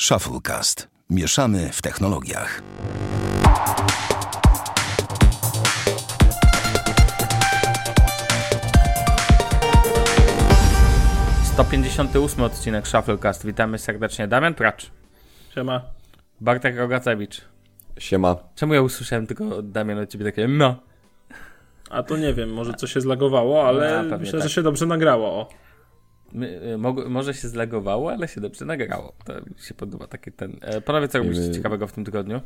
Shufflecast. Mieszamy w technologiach. Pięćdziesiąty ósmy odcinek Shufflecast. Witamy serdecznie. Damian Pracz. Siema. Bartek Rogacewicz. Siema. Czemu ja usłyszałem tylko Damian od ciebie takie no? A to nie wiem, może coś się zlagowało, ale pewnie myślę, tak. że się dobrze nagrało. O. My, y, mog- może się zlegowało, ale się dobrze nagrało. To mi się podoba taki ten. E, panowie, co robiliście my- ciekawego w tym tygodniu?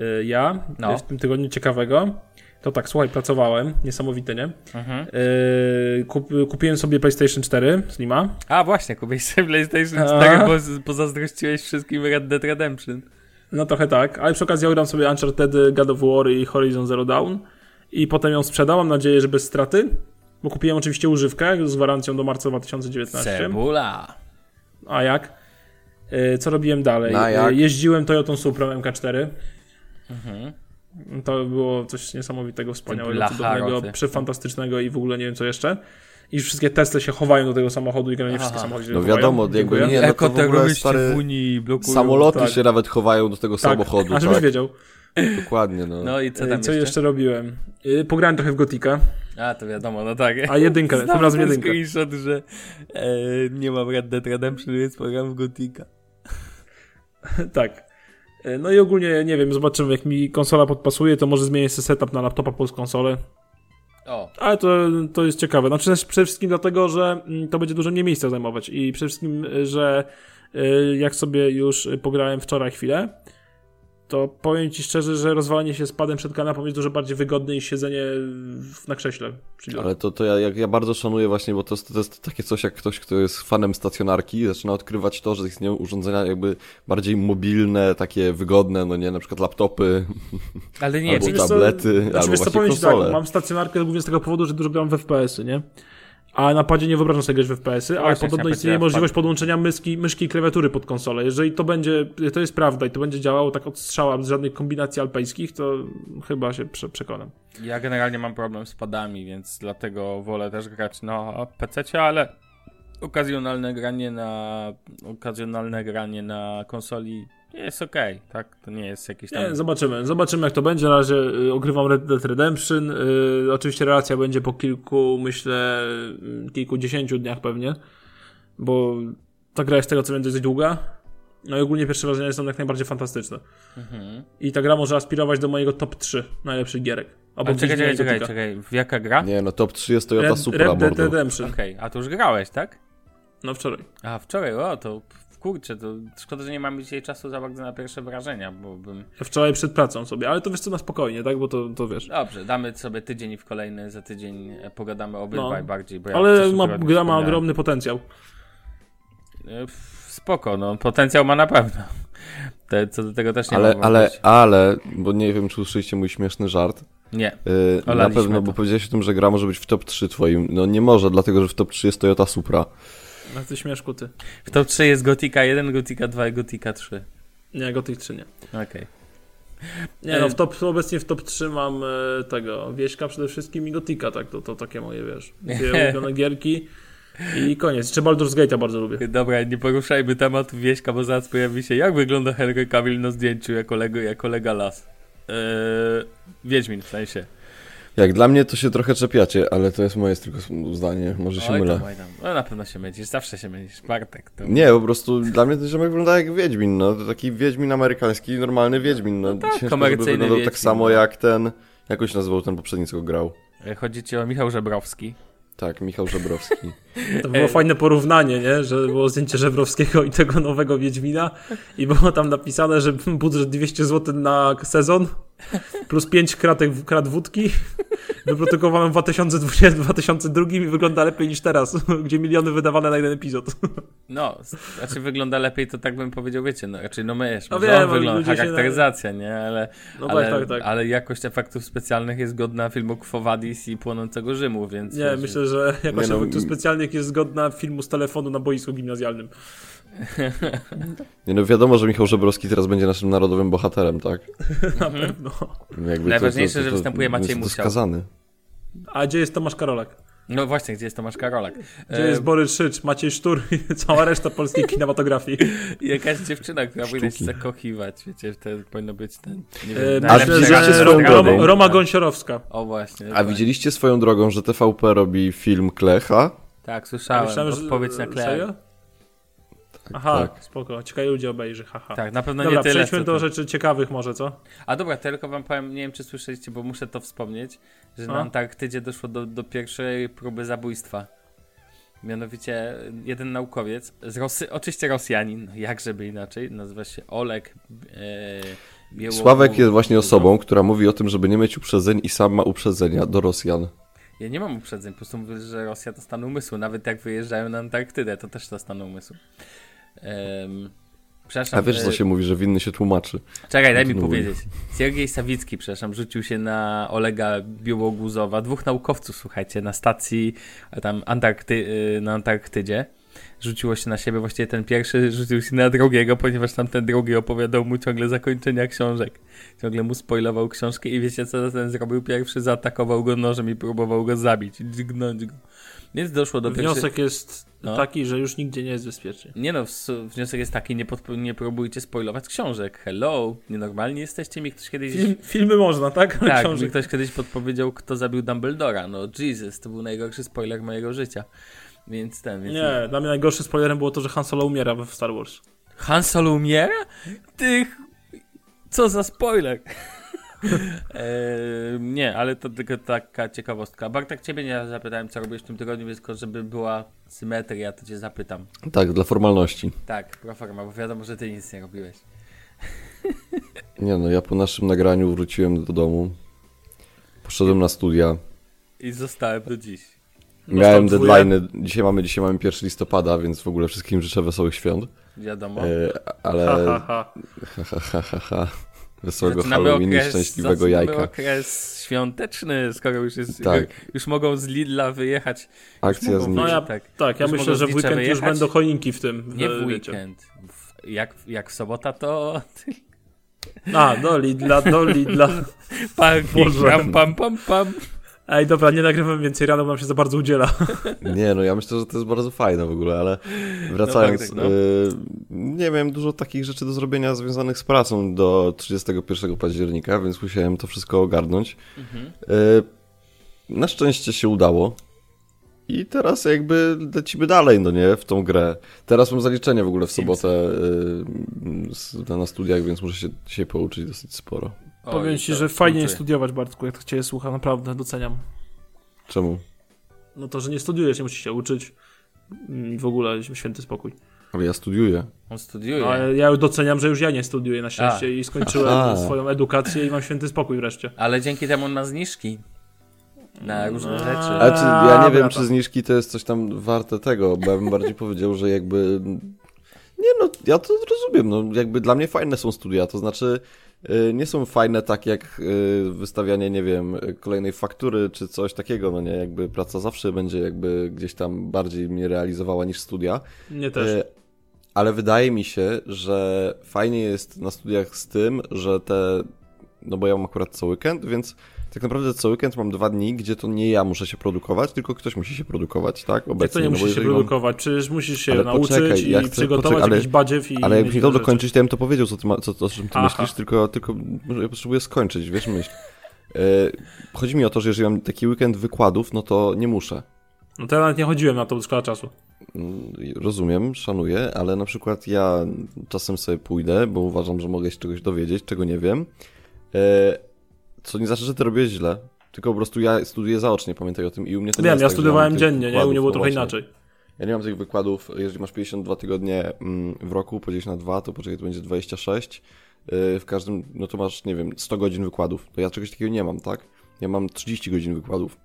Y, Ja No. w tym tygodniu ciekawego, to tak, słuchaj, pracowałem, niesamowite, nie? Mhm. Y, Kup, kupiłem sobie PlayStation 4 Slima. A właśnie, kupiłeś sobie PlayStation A. 4, bo z- pozazdrościłeś wszystkim Red Dead Redemption. No trochę tak, ale przy okazji ogram sobie Uncharted, God of War i Horizon Zero Dawn i potem ją sprzedam, mam nadzieję, że bez straty, bo kupiłem oczywiście używkę z gwarancją do marca 2019. Cebula. A jak? Y, Co robiłem dalej? Y, Jeździłem Toyotą Suprą MK4. Mhm. To było coś niesamowitego, wspaniałego, cudownego, przefantastycznego i w ogóle nie wiem co jeszcze. I wszystkie Tesla się chowają do tego samochodu i generalnie Aha. wszystkie samochody się No wiadomo, jakby nie, no to w ogóle stary, w Unii blokują. Samoloty tak. się nawet chowają do tego Tak, samochodu. a żebyś tak, wiedział. Dokładnie, no. No i co tam co jeszcze? jeszcze robiłem? Y, Pograłem trochę w Gotika, A, to wiadomo, no tak. a jedynkę, tym razem jedynkę. screenshot, że e, nie mam Red Dead Redemption, więc pogram w Gotika. tak. Y, No i ogólnie, nie wiem, zobaczymy, jak mi konsola podpasuje, to może zmienię sobie setup na laptopa plus konsolę. O, Ale to, to jest ciekawe. Znaczy przede wszystkim dlatego, że mm, to będzie dużo mniej miejsca zajmować i przede wszystkim, że y, jak sobie już pograłem wczoraj chwilę, to powiem Ci szczerze, że rozwalanie się z padem przed kanapą jest dużo bardziej wygodne niż siedzenie na krześle. Ale to, to ja, ja bardzo szanuję właśnie, bo to, jest- to jest takie coś, jak ktoś, kto jest fanem stacjonarki, zaczyna odkrywać to, że istnieją urządzenia jakby bardziej mobilne, takie wygodne, no nie, na przykład laptopy, ale nie, Albo co, tablety, znaczy, albo co, właśnie powiem Ci tak, konsole. mam stacjonarkę głównie z tego powodu, że dużo gram w FPS-y, nie? A na padzie nie wyobrażam sobie grać w FPS-y, ale Właśnie, podobno istnieje możliwość podłączenia myszki, myszki i klawiatury pod konsolę. Jeżeli to będzie, to jest prawda i to będzie działało tak od strzała, bez żadnych kombinacji alpejskich, to chyba się prze przekonam. ja generalnie mam problem z padami, więc dlatego wolę też grać na PC, ale okazjonalne granie na okazjonalne granie na konsoli jest okej, tak? To nie jest jakiś tam... Nie, zobaczymy. Zobaczymy, jak to będzie. Na razie y, ogrywam Red Dead Redemption. Y, oczywiście relacja będzie po kilku, myślę, y, kilkudziesięciu dniach pewnie, bo ta gra jest z tego co wiem dość długa. No i ogólnie pierwsze wrażenia są jak najbardziej fantastyczne. Mhm. I ta gra może aspirować do mojego top 3 najlepszych gierek. Obok czekaj, czekaj, czekaj, czekaj, w jaka gra? nie, no top 3 jest Toyota Red, Supra, Red Dead. Redemption. Okej, a to już grałeś, tak? No wczoraj. A, wczoraj, o, to kurczę, to szkoda, że nie mamy dzisiaj czasu za bardzo na pierwsze wrażenia, bo bym... Ja wczoraj przed pracą sobie, ale to wiesz co, na spokojnie, tak? Bo to, to wiesz. Dobrze, damy sobie tydzień i w kolejny, za tydzień e, pogadamy obydwaj No. bardziej, bo ja Ale ma, gra ma ogromny potencjał. E, Spoko, no, potencjał ma na pewno. Te, co do tego też nie Ale, ale, być. ale, bo nie wiem, czy usłyszeliście mój śmieszny żart. Nie. Yy, na Olaliśmy pewno, to. bo powiedziałeś o tym, że gra może być w top 3 twoim. No nie może, dlatego że w top 3 jest Toyota Supra. No ty śmieszku, ty. W top 3 jest Gotika 1, Gotika 2 i Gotika 3. Nie, go tych 3 nie. Okej. Nie no, w top, obecnie w top 3 mam e, tego, Wieśka przede wszystkim i Gotika, tak, to, to takie moje, wiesz, dwie ulubione gierki i koniec. Jeszcze Baldur's Gate'a bardzo lubię. Dobra, nie poruszajmy tematu Wieśka, bo zaraz pojawi się, jak wygląda Henry Cavill na zdjęciu jako, Lego, jako Legolas. Eee, Wiedźmin w sensie. Jak dla mnie to się trochę czepiacie, ale to jest moje tylko zdanie, może się Oj mylę. tam, oj tam. No na pewno się mylisz, zawsze się mylisz. Bartek, to... Nie, po prostu dla mnie ten ziomek wygląda jak Wiedźmin, no. To taki Wiedźmin amerykański, normalny Wiedźmin, no. No tak, Ciężko, komercyjny wyglądał Wiedźmin, tak samo no. jak ten, jak on się nazywał ten poprzedni, co go grał. E, Chodzi ci o Michał Żebrowski. Tak, Michał Żebrowski. To było fajne porównanie, nie? Że było zdjęcie Żebrowskiego i tego nowego Wiedźmina i było tam napisane, że budżet 200 zł na sezon plus 5 kratek, krat wódki wyprodukowałem w 2020, 2002 i wygląda lepiej niż teraz, gdzie miliony wydawane na jeden epizod. No, znaczy wygląda lepiej, to tak bym powiedział, wiecie, no raczej no mysz, No wiem, on wygląda, charakteryzacja, nie, ale, No ale, tak, tak, tak. ale jakość efektów specjalnych jest godna filmu Quo Vadis i Płonącego Rzymu, więc... Nie, wiecie, myślę, że jakość Nie no, efektów specjalnych jest zgodna filmu z telefonu na boisku gimnazjalnym. Nie no, wiadomo, że Michał Żebrowski teraz będzie naszym narodowym bohaterem, tak? Na pewno. Jakby Najważniejsze, że występuje Maciej to Musiał. skazany. A gdzie jest Tomasz Karolak? No właśnie, gdzie jest Tomasz Karolak? Gdzie jest Borys Szycz, Maciej Sztur i cała reszta polskiej kinematografii. I jakaś dziewczyna, która powinna się zakochiwać, wiecie, wtedy powinno być ten, nie E, wiem, Myślę, najlepszy widzieliście swoją Roma, drogą? Roma Gąsiorowska. O właśnie. A tak. widzieliście swoją drogą, że TVP robi film Klecha? Tak, słyszałem, Myślałem, że odpowiedź na Claire. Serio? Aha, tak. spoko. Ciekawie ludzie obejrzy, haha. Tak, na pewno Dobra, nie tyle. przejdźmy do ten. rzeczy ciekawych może, co? A dobra, tylko wam powiem, nie wiem czy słyszeliście, bo muszę to wspomnieć, że na A? Antarktydzie doszło do, do pierwszej próby zabójstwa. Mianowicie jeden naukowiec, z Rosy, oczywiście Rosjanin, no jak żeby inaczej, nazywa się Oleg e, Białogu- Sławek jest właśnie osobą, która mówi o tym, żeby nie mieć uprzedzeń i sam ma uprzedzenia do Rosjan. Ja nie mam uprzedzeń, po prostu mówię, że Rosja to stan umysłu. Nawet jak wyjeżdżają na Antarktydę, to też to stan umysłu. Um, przepraszam. A wiesz, co e, się mówi, że winny się tłumaczy. Czekaj, daj mi powiedzieć. Siergiej Sawicki, przepraszam, rzucił się na Olega Białoguzowa, dwóch naukowców, słuchajcie, na stacji e, tam Antarkty, y, na Antarktydzie. Rzuciło się na siebie, właściwie ten pierwszy rzucił się na drugiego, ponieważ tamten drugi opowiadał mu ciągle zakończenia książek. Ciągle mu spoilował książkę i wiecie co ten zrobił pierwszy? Zaatakował go nożem i próbował go zabić, dźgnąć go. Więc doszło do. Wniosek jest No. taki, że już nigdzie nie jest bezpiecznie. Nie no, wniosek jest taki, nie, podp- nie próbujcie spoilować książek. Hello, nienormalni jesteście? Mi ktoś kiedyś... Film, filmy można, tak? Ale Tak, mi książek. ktoś kiedyś podpowiedział, kto zabił Dumbledora. No, Jesus, to był najgorszy spoiler mojego życia. Więc ten, więc... Nie, dla mnie najgorszym spoilerem było to, że Han Solo umiera w Star Wars. Han Solo umiera? Ty... Co za spoiler? Eee, nie, ale to tylko taka ciekawostka. Bartek, ciebie nie zapytałem, co robisz w tym tygodniu, więc tylko żeby była symetria, to cię zapytam. Tak, dla formalności. Tak, proforma, bo wiadomo, że ty nic nie robiłeś. Nie no, ja po naszym nagraniu wróciłem do domu. Poszedłem na studia. I zostałem do dziś. Miałem deadline. Dzisiaj mamy, dzisiaj mamy 1 listopada, więc w ogóle wszystkim życzę wesołych świąt. Wiadomo. E, ale. Ha, ha. Ha, ha, ha, ha, ha. Wesołego Zaczynamy Halloween i okres- szczęśliwego zaczynamy jajka. okres świąteczny, skoro już jest. Tak. Już mogą z Lidla wyjechać. Akcja mogą z No ja, Tak. tak, ja Już myślę, że w weekend już wyjechać? będą choinki w tym. Nie w weekend. W, jak, jak w sobota to. A, do Lidla, do Lidla. Parking, pam, pam, pam, pam. Ej, dobra, nie nagrywam więcej rano, bo nam się za bardzo udziela. Nie, no ja myślę, że to jest bardzo fajne w ogóle, ale wracając, No, Bartek, y, nie miałem dużo takich rzeczy do zrobienia związanych z pracą do 31 października, więc musiałem to wszystko ogarnąć. Mhm. Y, na szczęście się udało. I teraz jakby lecimy dalej, no nie, w tą grę. Teraz mam zaliczenie w ogóle w sobotę y, na studiach, więc muszę się dzisiaj pouczyć dosyć sporo. Oj, Powiem ci, to że fajnie jest studiować, Bartku, jak cię słucha, naprawdę doceniam. Czemu? No to, że nie studiujesz, nie musisz się uczyć Mm, i w ogóle święty spokój. Ale ja studiuję. On studiuje. No, ale ja doceniam, że już ja nie studiuję na szczęście A. i skończyłem Aha. swoją edukację i mam święty spokój wreszcie. Ale dzięki temu on ma zniżki. Na różne A. rzeczy. Ale czy, ja nie wiem, Dobra, czy zniżki to jest coś tam warte tego, bo ja bym bardziej powiedział, że jakby... Nie no, ja to rozumiem, no jakby dla mnie fajne są studia, to znaczy nie są fajne tak jak y, wystawianie, nie wiem, y, kolejnej faktury czy coś takiego, no nie, jakby praca zawsze będzie jakby gdzieś tam bardziej mnie realizowała niż studia, Nie też. y, ale wydaje mi się, że fajnie jest na studiach z tym, że te, no bo ja mam akurat co weekend, więc tak naprawdę co weekend mam dwa dni, gdzie to nie ja muszę się produkować, tylko ktoś musi się produkować, tak? Jak Obecnie, to nie no musisz się jeżeli mam- produkować? Przecież musisz się Ale nauczyć poczekaj, i ja chcę- przygotować poczekaj, ale- jakiś badziew i Ale jak mieć nie dał dokończyć, to ja bym to powiedział, co ty, ma, co, o czym ty Aha. myślisz, tylko, tylko ja potrzebuję skończyć, wiesz, myśl. E, chodzi mi o to, że jeżeli mam taki weekend wykładów, no to nie muszę. No to ja nawet nie chodziłem na to szkoła czasu. Mm, Rozumiem, szanuję, ale na przykład ja czasem sobie pójdę, bo uważam, że mogę się czegoś dowiedzieć, czego nie wiem. E, co nie znaczy, że to robię źle, tylko po prostu ja studiuję zaocznie, pamiętaj o tym i u mnie to nie Wiem, ja tak, studiowałem dziennie, nie? U mnie było no trochę inaczej. Ja nie mam tych wykładów, jeżeli masz 52 tygodnie mm, w roku, podzielić na dwa, to poczekaj, to będzie 26. Yy, W każdym, no to masz, nie wiem, 100 godzin wykładów. To ja czegoś takiego nie mam, tak? Ja mam 30 godzin wykładów.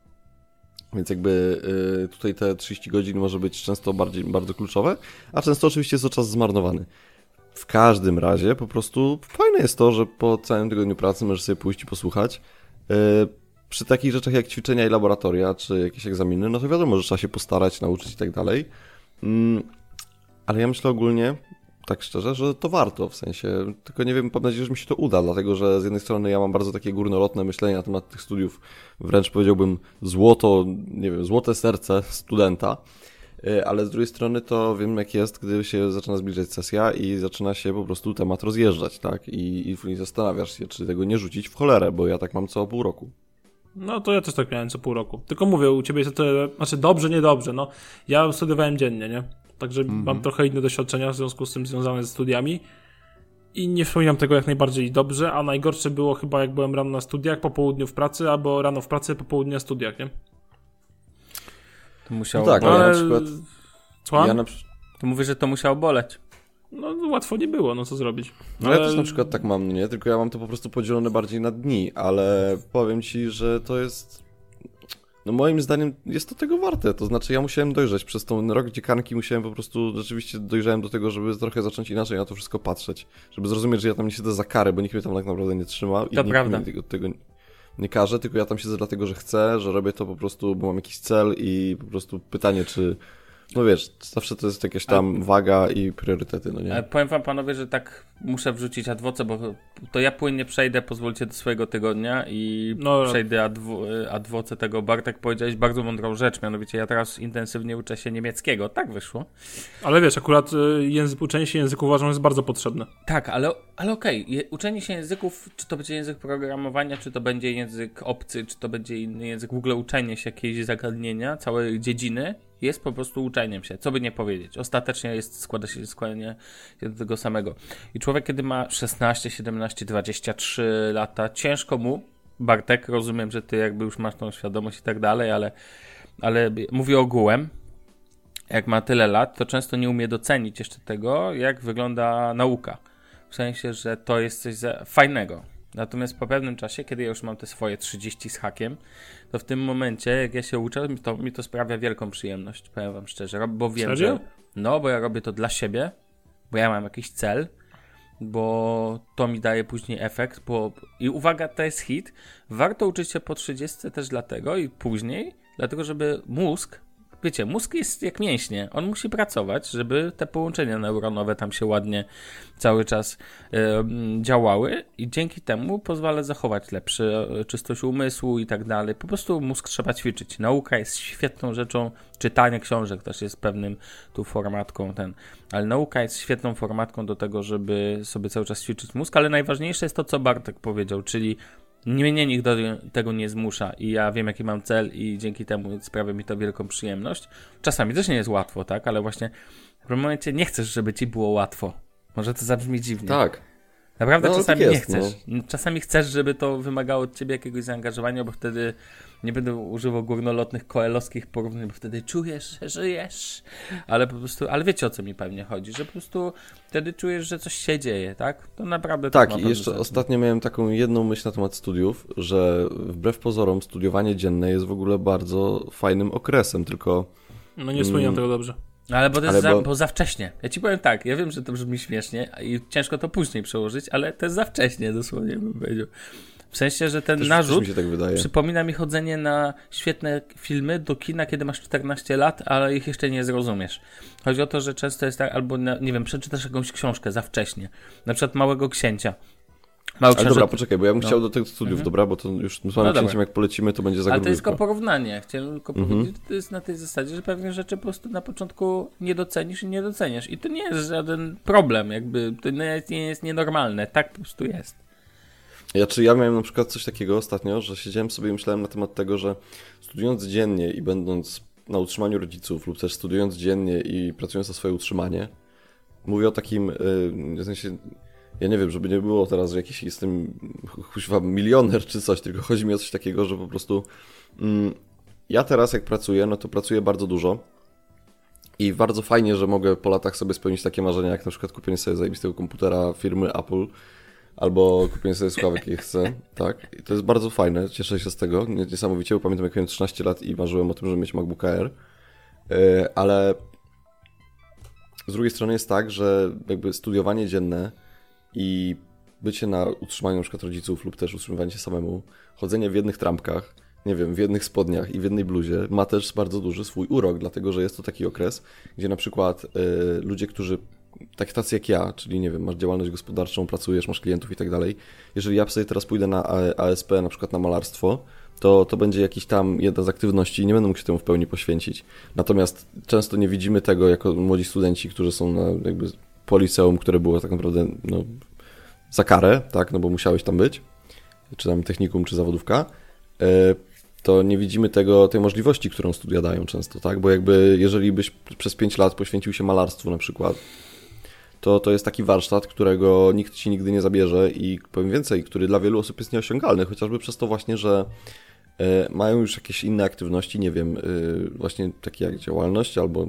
Więc jakby yy, tutaj te 30 godzin może być często bardziej, bardzo kluczowe, a często oczywiście jest to czas zmarnowany. W każdym razie po prostu fajne jest to, że po całym tygodniu pracy możesz sobie pójść i posłuchać. Yy, przy takich rzeczach jak ćwiczenia i laboratoria, czy jakieś egzaminy, no to wiadomo, że trzeba się postarać, nauczyć i tak dalej. Mm, ale ja myślę ogólnie, tak szczerze, że to warto w sensie. Tylko nie wiem, mam nadzieję, że mi się to uda, dlatego że z jednej strony ja mam bardzo takie górnolotne myślenie na temat tych studiów, wręcz powiedziałbym złoto, nie wiem, złote serce studenta. Y, ale z drugiej strony to wiem jak jest, gdy się zaczyna zbliżać sesja i zaczyna się po prostu temat rozjeżdżać, tak? I, i zastanawiasz się, czy tego nie rzucić w cholerę, bo ja tak mam co pół roku. No to ja też tak miałem co pół roku. Tylko mówię, u ciebie jest to tyle, znaczy dobrze, niedobrze, no. Ja studiowałem dziennie, nie? Także Mhm. mam trochę inne doświadczenia w związku z tym związane ze studiami. I nie wspominam tego jak najbardziej dobrze, a najgorsze było chyba jak byłem rano na studiach, po południu w pracy, albo rano w pracy, po południu na studiach, nie? To musiało No tak, boleć. ale Ale... na przykład Słucham? ja na, To mówisz, że to musiało boleć. No łatwo nie było, no co zrobić. no ja też na przykład tak mam, no nie? Tylko ja mam to po prostu podzielone bardziej na dni, ale powiem ci, że to jest... No moim zdaniem jest to tego warte, to znaczy ja musiałem dojrzeć przez tą rok dziekanki, musiałem po prostu, rzeczywiście dojrzałem do tego, żeby trochę zacząć inaczej na to wszystko patrzeć, żeby zrozumieć, że ja tam nie siedzę za karę, bo nikt mnie tam tak naprawdę nie trzyma i To nikt prawda. mi tego, tego nie każe, tylko ja tam siedzę dlatego, że chcę, że robię to po prostu, bo mam jakiś cel i po prostu pytanie, czy... No wiesz, zawsze to jest jakaś tam waga i priorytety, no nie? Powiem wam panowie, że tak muszę wrzucić adwoce, bo to ja płynnie przejdę, pozwólcie do swojego tygodnia i No. przejdę adwo, adwoce tego. Bartek powiedziałeś bardzo mądrą rzecz, mianowicie ja teraz intensywnie uczę się niemieckiego. Tak wyszło. Ale wiesz, akurat y, język, uczenie się języku uważam jest bardzo potrzebne. Tak, ale, ale okej, je- uczenie się języków, czy to będzie język programowania, czy to będzie język obcy, czy to będzie inny język, w ogóle uczenie się jakiejś zagadnienia, całej dziedziny, jest po prostu uczeniem się, co by nie powiedzieć. Ostatecznie jest, składa się składanie do tego samego. I człowiek, kiedy ma 16, 17, 23 lata, ciężko mu, Bartek, rozumiem, że ty jakby już masz tą świadomość i tak dalej, ale, ale mówię ogółem, jak ma tyle lat, to często nie umie docenić jeszcze tego, jak wygląda nauka. W sensie, że to jest coś fajnego. Natomiast po pewnym czasie, kiedy ja już mam te swoje 30 z hakiem, to w tym momencie, jak ja się uczę, to mi to sprawia wielką przyjemność, powiem wam szczerze, bo wiem, Serio? że no, bo ja robię to dla siebie, bo ja mam jakiś cel, bo to mi daje później efekt, bo i uwaga, to jest hit, warto uczyć się po 30 też dlatego i później, dlatego żeby mózg wiecie, mózg jest jak mięśnie. On musi pracować, żeby te połączenia neuronowe tam się ładnie cały czas działały i dzięki temu pozwala zachować lepszy e, czystość umysłu i tak dalej. Po prostu mózg trzeba ćwiczyć. Nauka jest świetną rzeczą. Czytanie książek też jest pewnym tu formatką ten, ale nauka jest świetną formatką do tego, żeby sobie cały czas ćwiczyć mózg, ale najważniejsze jest to, co Bartek powiedział, czyli mnie nikt do tego nie zmusza i ja wiem, jaki mam cel i dzięki temu sprawia mi to wielką przyjemność. Czasami też nie jest łatwo, tak? Ale właśnie w pewnym momencie nie chcesz, żeby ci było łatwo. Może to zabrzmi dziwnie. Tak. Naprawdę No, czasami tak nie jest, chcesz. Czasami chcesz, żeby to wymagało od ciebie jakiegoś zaangażowania, bo wtedy nie będę używał górnolotnych koelowskich porównań, bo wtedy czujesz, że żyjesz. Ale po prostu, ale wiecie o co mi pewnie chodzi, że po prostu wtedy czujesz, że coś się dzieje, tak? To naprawdę Tak, i jeszcze sens. ostatnio miałem taką jedną myśl na temat studiów, że wbrew pozorom studiowanie dzienne jest w ogóle bardzo fajnym okresem, tylko No nie wspominam Mm. tego dobrze. No ale bo to jest Ale za, bo- bo... za wcześnie. Ja ci powiem tak, ja wiem, że to brzmi śmiesznie i ciężko to później przełożyć, ale to jest za wcześnie, dosłownie bym powiedział. W sensie, że ten też, narzut mi tak przypomina mi chodzenie na świetne filmy do kina, kiedy masz 14 lat, ale ich jeszcze nie zrozumiesz. Chodzi o to, że często jest tak, albo nie wiem, przeczytasz jakąś książkę za wcześnie. Na przykład Małego Księcia. Mały Ale dobra, poczekaj, bo ja bym No. chciał do tych studiów, Mhm. dobra, bo to już z No samym dobra. księciem jak polecimy, to będzie za Ale to jest tylko porównanie. Chciałem tylko Mhm. powiedzieć, że to jest na tej zasadzie, że pewne rzeczy po prostu na początku nie docenisz i nie doceniasz. I to nie jest żaden problem, jakby to nie jest, nie jest nienormalne. Tak po prostu jest. Ja, czy ja miałem na przykład coś takiego ostatnio, że siedziałem sobie i myślałem na temat tego, że studiując dziennie i będąc na utrzymaniu rodziców lub też studiując dziennie i pracując na swoje utrzymanie, mówię o takim, yy, w sensie, ja nie wiem, żeby nie było teraz, że jakiś jestem kuźwa milioner czy coś, tylko chodzi mi o coś takiego, że po prostu mm, ja teraz jak pracuję, no to pracuję bardzo dużo i bardzo fajnie, że mogę po latach sobie spełnić takie marzenia, jak na przykład kupienie sobie zajebistego komputera firmy Apple, albo kupienie sobie słuchawek, jakie chcę, tak. I to jest bardzo fajne, cieszę się z tego, nie- niesamowicie, bo pamiętam jak miałem 13 lat i marzyłem o tym, żeby mieć MacBook Air, Yy, ale z drugiej strony jest tak, że jakby studiowanie dzienne i bycie na utrzymaniu przykład rodziców lub też utrzymywanie się samemu, chodzenie w jednych trampkach, nie wiem, w jednych spodniach i w jednej bluzie ma też bardzo duży swój urok, dlatego że jest to taki okres, gdzie na przykład y, ludzie, którzy tak tacy jak ja, czyli nie wiem, masz działalność gospodarczą, pracujesz, masz klientów i tak dalej, jeżeli ja sobie teraz pójdę na ASP, na przykład na malarstwo, to, to będzie jakiś tam jedna z aktywności i nie będę mógł się temu w pełni poświęcić. Natomiast często nie widzimy tego jako młodzi studenci, którzy są na jakby po liceum, które było tak naprawdę no, za karę, tak, no bo musiałeś tam być, czy tam technikum, czy zawodówka, e, to nie widzimy tego, tej możliwości, którą studia dają często, tak, bo jakby jeżeli byś przez 5 lat poświęcił się malarstwu na przykład, to to jest taki warsztat, którego nikt ci nigdy nie zabierze i powiem więcej, który dla wielu osób jest nieosiągalny, chociażby przez to właśnie, że e, mają już jakieś inne aktywności, nie wiem, e, właśnie takie jak działalność albo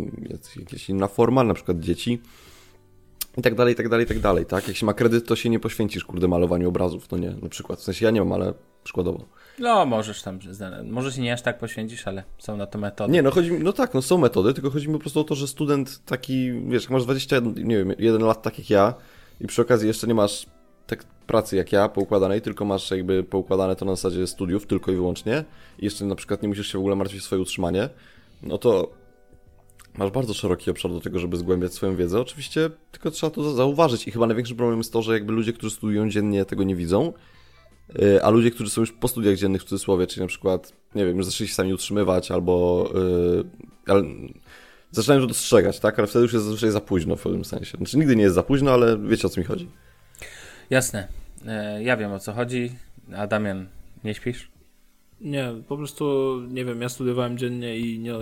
jakaś inna forma, na przykład dzieci i tak dalej, i tak dalej, i tak dalej, tak? Jak się ma kredyt, to się nie poświęcisz, kurde, malowaniu obrazów, no nie, na przykład. W sensie ja nie mam, ale przykładowo. No, możesz tam, może się nie aż tak poświęcisz, ale są na to metody. Nie, no chodzi no tak, no są metody, tylko chodzi mi po prostu o to, że student taki, wiesz, jak masz 21, nie wiem, 1 lat tak jak ja i przy okazji jeszcze nie masz tak pracy jak ja poukładanej, tylko masz jakby poukładane to na zasadzie studiów tylko i wyłącznie i jeszcze na przykład nie musisz się w ogóle martwić o swoje utrzymanie, no to masz bardzo szeroki obszar do tego, żeby zgłębiać swoją wiedzę. Oczywiście tylko trzeba to zauważyć i chyba największy problem jest to, że jakby ludzie, którzy studiują dziennie tego nie widzą, a ludzie, którzy są już po studiach dziennych w cudzysłowie, czyli na przykład, nie wiem, już zaczęli się sami utrzymywać albo yy, ale zaczynają to dostrzegać, tak? Ale wtedy już jest zazwyczaj za późno w pewnym sensie. Znaczy nigdy nie jest za późno, ale wiecie o co mi chodzi. Jasne. E, ja wiem o co chodzi. A Damian, nie śpisz? Nie, po prostu nie wiem, ja studiowałem dziennie i nie,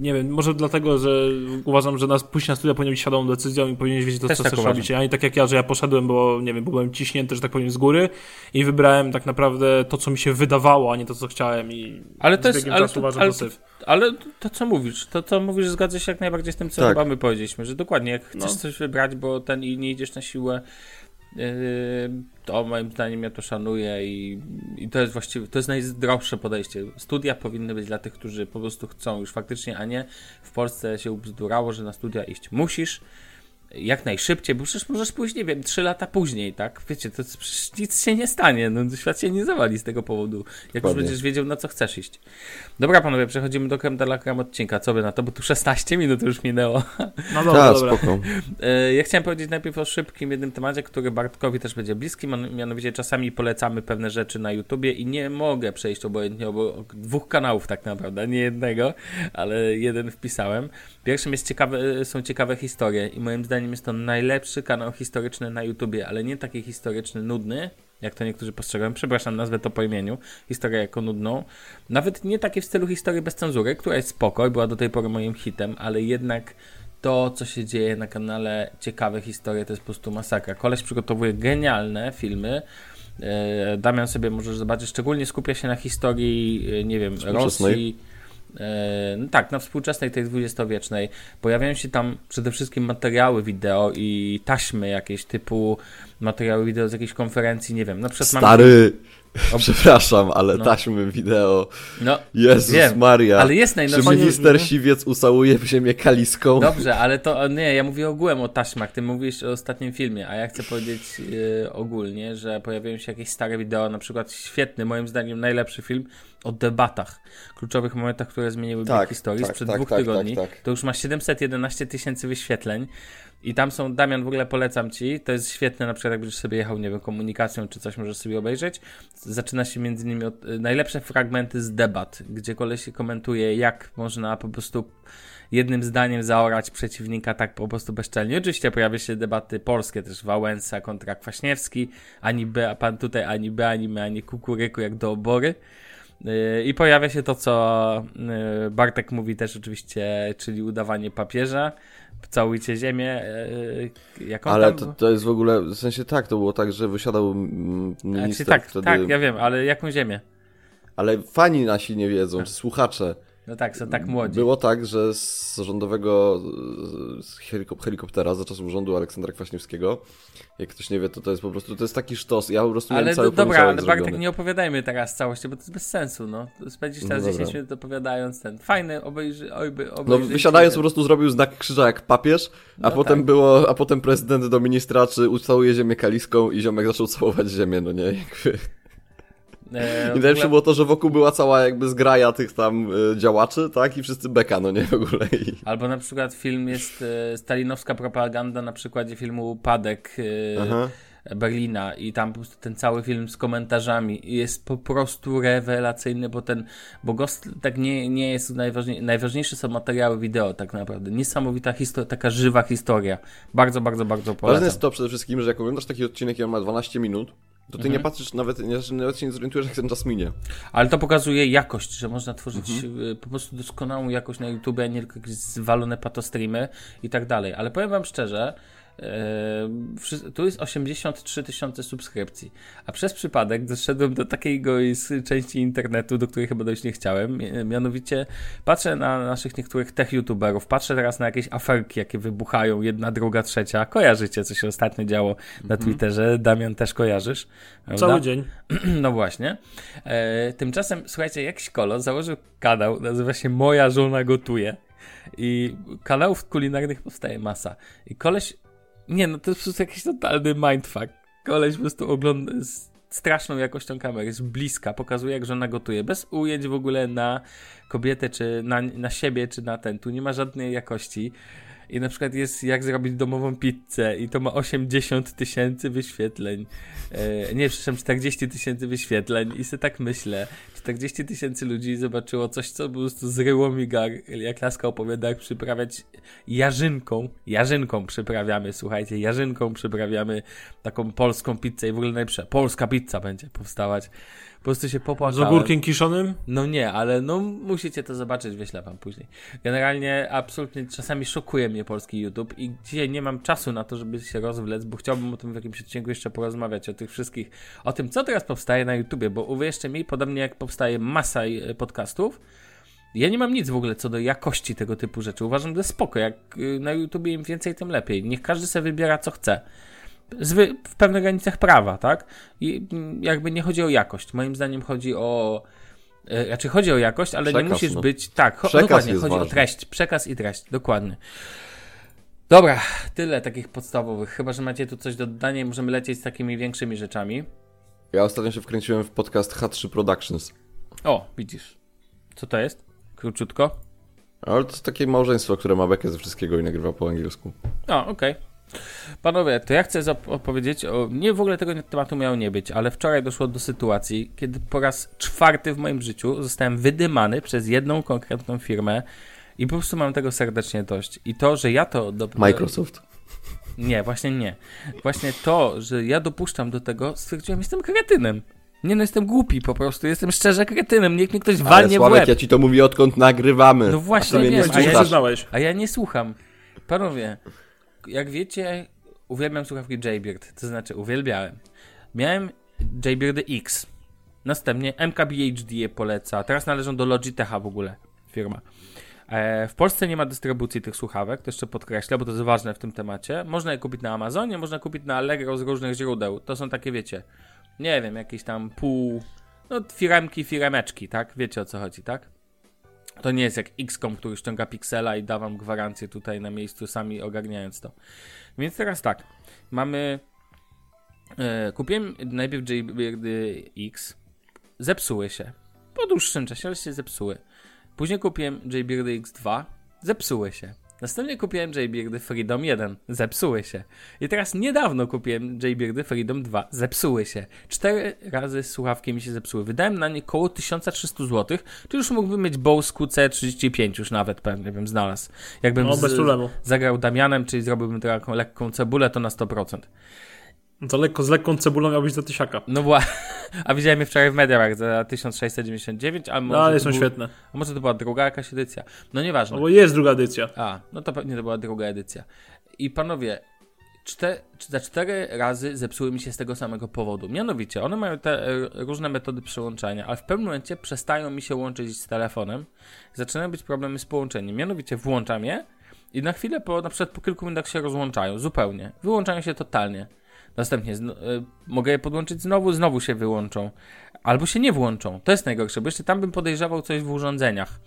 nie wiem, może dlatego, że uważam, że nas pójść na studia powinien być świadomą decyzją i powinieneś wiedzieć to, Też co tak chcesz uważam. robić. A nie tak jak ja, że ja poszedłem, bo nie wiem, byłem ciśnięty, że tak powiem, z góry i wybrałem tak naprawdę to, co mi się wydawało, a nie to, co chciałem i ale to jest, ale, to, uważam, ale, to, ale to, co mówisz, to, co mówisz, zgadza się jak najbardziej z tym, co tak. chyba my powiedzieliśmy, że dokładnie, jak chcesz no. coś wybrać, bo ten i nie idziesz na siłę, to moim zdaniem ja to szanuję i, i to jest właściwie, to jest najzdrowsze podejście. Studia powinny być dla tych, którzy po prostu chcą już faktycznie, a nie w Polsce się ubzdurało, że na studia iść musisz, jak najszybciej, bo przecież możesz pójść, nie wiem, trzy lata później, tak? Wiecie, to przecież nic się nie stanie, no świat się nie zawali z tego powodu, jak już będziesz wiedział, na co chcesz iść. Dobra, panowie, przechodzimy do krem de odcinka, co by na to, bo tu 16 minut już minęło. No dobra, Ta, dobra. Spoko. E, ja chciałem powiedzieć najpierw o szybkim jednym temacie, który Bartkowi też będzie bliski, mianowicie czasami polecamy pewne rzeczy na YouTubie i nie mogę przejść obojętnie obok dwóch kanałów tak naprawdę, nie jednego, ale jeden wpisałem. Pierwszym jest ciekawe, są ciekawe historie i moim zdaniem jest to najlepszy kanał historyczny na YouTubie, ale nie taki historyczny, nudny, jak to niektórzy postrzegają. Przepraszam, nazwę to po imieniu. Historię jako nudną. Nawet nie takie w stylu historii bez cenzury, która jest spoko i była do tej pory moim hitem, ale jednak to, co się dzieje na kanale Ciekawe Historie, to jest po prostu masakra. Koleś przygotowuje genialne filmy. E, Damian sobie możesz zobaczyć, szczególnie skupia się na historii, e, nie wiem, Rosji E, no tak, na współczesnej tej dwudziestowiecznej pojawiają się tam przede wszystkim materiały wideo i taśmy jakieś typu materiały wideo z jakiejś konferencji, nie wiem, na przykład Stary, o... przepraszam, ale no. taśmy wideo, no, Jezus wiem, Maria, ale jest najnowszy... Czy minister Siwiec usałuje w ziemię kaliską? Dobrze, ale to, nie, ja mówię ogółem o taśmach, ty mówisz o ostatnim filmie, a ja chcę powiedzieć yy, ogólnie, że pojawiają się jakieś stare wideo, na przykład świetny, moim zdaniem najlepszy film, o debatach, kluczowych momentach, które zmieniły tak, historii tak, sprzed tak, dwóch tak, tygodni. Tak, tak. To już ma 711 tysięcy wyświetleń. I tam są, Damian, w ogóle polecam ci, to jest świetne, na przykład jak będziesz sobie jechał, nie wiem, komunikacją czy coś możesz sobie obejrzeć. Zaczyna się między innymi od y, najlepsze fragmenty z debat, gdzie koleś komentuje, jak można po prostu jednym zdaniem zaorać przeciwnika tak po prostu bezczelnie. Oczywiście pojawia się debaty polskie też, Wałęsa kontra Kwaśniewski, ani B, pan tutaj ani B, ani my, ani kukuryku jak do obory. I pojawia się to, co y, Bartek mówi też oczywiście, czyli udawanie papieża. Całujcie ziemię. Y, jaką ale to, to jest w ogóle, w sensie tak, to było tak, że wysiadał minister znaczy, tak, wtedy... Tak, ja wiem, ale jaką ziemię? Ale fani nasi nie wiedzą, czy słuchacze. No tak, są tak młodzi. Było tak, że z rządowego z helikoptera za czasów rządu Aleksandra Kwaśniewskiego, jak ktoś nie wie, to to jest po prostu, to jest taki sztos. Ja po prostu ale cały dobra, ale Bartek, nie opowiadajmy teraz całości, bo to jest bez sensu, no. Spędzisz teraz no 10 minut opowiadając ten. Fajny, obejrzy, obejrzy, No wysiadając po prostu zrobił znak krzyża jak papież, a no potem tak. było, a potem prezydent do ministra, czy ucałuje ziemię kaliską i ziomek zaczął całować ziemię, no nie, jakby... E, I najlepsze ogóle- było to, że wokół była cała jakby zgraja tych tam y, działaczy, tak? I wszyscy beka, no nie w ogóle. I... Albo na przykład film jest e, stalinowska propaganda na przykładzie filmu Upadek e. Berlina i tam po prostu ten cały film z komentarzami jest po prostu rewelacyjny, bo ten, bo Ghost tak nie, nie jest najważniej, najważniejsze są materiały wideo tak naprawdę. Niesamowita historia, taka żywa historia. Bardzo, bardzo, bardzo Ważne polecam. jest to przede wszystkim, że jak oglądasz taki odcinek i on ma 12 minut, to ty Mhm. nie patrzysz nawet, nie, nawet się nie zorientujesz, jak ten czas minie. Ale to pokazuje jakość, że można tworzyć Mhm. y, po prostu doskonałą jakość na YouTube, a nie tylko jakieś zwalone patostreamy i tak dalej. Ale powiem wam szczerze, tu jest 83 tysiące subskrypcji, a przez przypadek doszedłem do takiego części internetu, do której chyba dojść nie chciałem. Mi- Mianowicie patrzę na naszych niektórych tech youtuberów, patrzę teraz na jakieś aferki, jakie wybuchają, jedna, druga, trzecia. Kojarzycie, co się ostatnio działo na Twitterze? Damian, też kojarzysz? prawda? Cały dzień. No właśnie. E, tymczasem, słuchajcie, jakiś kolo założył kanał, nazywa się Moja żona gotuje. I kanałów kulinarnych powstaje masa. I koleś. Nie, no to jest jakiś totalny mindfuck. Koleś po prostu ogląda z straszną jakością kamery, z bliska, pokazuje jak żona gotuje, bez ujęć w ogóle na kobietę, czy na, na siebie, czy na ten. Tu nie ma żadnej jakości. I na przykład jest jak zrobić domową pizzę i to ma 80 tysięcy wyświetleń. E, nie, przepraszam, 40 tysięcy wyświetleń i sobie tak myślę. 40 tysięcy ludzi zobaczyło coś, co po prostu zryło mi gar, jak Laska opowiada, jak przyprawiać jarzynką. Jarzynką przyprawiamy, słuchajcie, jarzynką przyprawiamy taką polską pizzę i w ogóle najlepsze. Polska pizza będzie powstawać. Po prostu się Z popłakałem. ogórkiem kiszonym? No nie, ale no musicie to zobaczyć, wyślę wam później. Generalnie absolutnie czasami szokuje mnie polski YouTube i dzisiaj nie mam czasu na to, żeby się rozwlec, bo chciałbym o tym w jakimś odcinku jeszcze porozmawiać, o tych wszystkich, o tym, co teraz powstaje na YouTubie, bo uwierzcie mi, podobnie jak powstaje masa e, podcastów, ja nie mam nic w ogóle co do jakości tego typu rzeczy. Uważam, że spoko, jak y, na YouTubie im więcej, tym lepiej. Niech każdy sobie wybiera, co chce. Zwy, w pewnych granicach prawa, tak? I jakby nie chodzi o jakość. Moim zdaniem chodzi o. e, Raczej chodzi o jakość, ale nie Przekaz, musisz no. być. Tak, Przekaz dokładnie, chodzi o ważny. treść. Przekaz i treść, dokładnie. Dobra, tyle takich podstawowych. Chyba, że macie tu coś do dodania i możemy lecieć z takimi większymi rzeczami. Ja ostatnio się wkręciłem w podcast H3 Productions. O, widzisz. Co to jest? Króciutko. Ale to jest takie małżeństwo, które ma bekę ze wszystkiego i nagrywa po angielsku. O, okej. Panowie, to ja chcę opowiedzieć o. Nie w ogóle tego tematu miało nie być, ale wczoraj doszło do sytuacji, kiedy po raz czwarty w moim życiu zostałem wydymany przez jedną konkretną firmę i po prostu mam tego serdecznie dość. I to, że ja to. Do... Microsoft. Nie, właśnie nie. Właśnie to, że ja dopuszczam do tego, stwierdziłem, jestem kretynem. Nie no, jestem głupi po prostu, jestem szczerze kretynem, niech mnie ktoś Ale walnie w Sławek, łeb. ja ci to mówię odkąd nagrywamy. No A właśnie, mnie wiem, nie a ja a ja nie słucham. Panowie, jak wiecie, uwielbiam słuchawki Jaybird, to znaczy uwielbiałem. Miałem Jaybirdy X. Następnie MKBHD je poleca. Teraz należą do Logitecha w ogóle, firma. E, w Polsce nie ma dystrybucji tych słuchawek, to jeszcze podkreślę, bo to jest ważne w tym temacie. Można je kupić na Amazonie, można kupić na Allegro z różnych źródeł. To są takie, wiecie, nie wiem, jakieś tam pół, no firemki, firemeczki, tak? Wiecie o co chodzi, tak? To nie jest jak XCOM, który ściąga piksela i da wam gwarancję tutaj na miejscu, sami ogarniając to. Więc teraz tak, mamy. E, kupiłem najpierw Jaybirdy X, zepsuły się. Po dłuższym czasie, ale się zepsuły. Później kupiłem Jaybirdy X2, zepsuły się. Następnie kupiłem Jaybirdy Freedom 1, zepsuły się. I teraz niedawno kupiłem Jaybirdy Freedom 2, zepsuły się. Cztery razy słuchawki mi się zepsuły. Wydałem na nie koło 1300 zł, czy już mógłbym mieć Bose QC35 już nawet pewnie bym znalazł. Jakbym No, z- zagrał Damianem, czyli zrobiłbym taką lekką cebulę, to na 100%. To lekko, z lekką cebulą miałbyś do tysiaka. No właśnie, a widziałem je wczoraj w Mediamarkt za 1699, ale może, No, ale są był, świetne. a może to była druga jakaś edycja. No nieważne. No bo jest druga edycja. A, no to pewnie to była druga edycja. I panowie, czte, za cztery razy zepsuły mi się z tego samego powodu. Mianowicie, one mają te e, różne metody przyłączania, ale w pewnym momencie przestają mi się łączyć z telefonem. Zaczynają być problemy z połączeniem. Mianowicie włączam je i na chwilę, po, na przykład po kilku minutach się rozłączają, zupełnie. Wyłączają się totalnie. Następnie y, mogę je podłączyć znowu, znowu się wyłączą. Albo się nie włączą. To jest najgorsze, bo jeszcze tam bym podejrzewał coś w urządzeniach.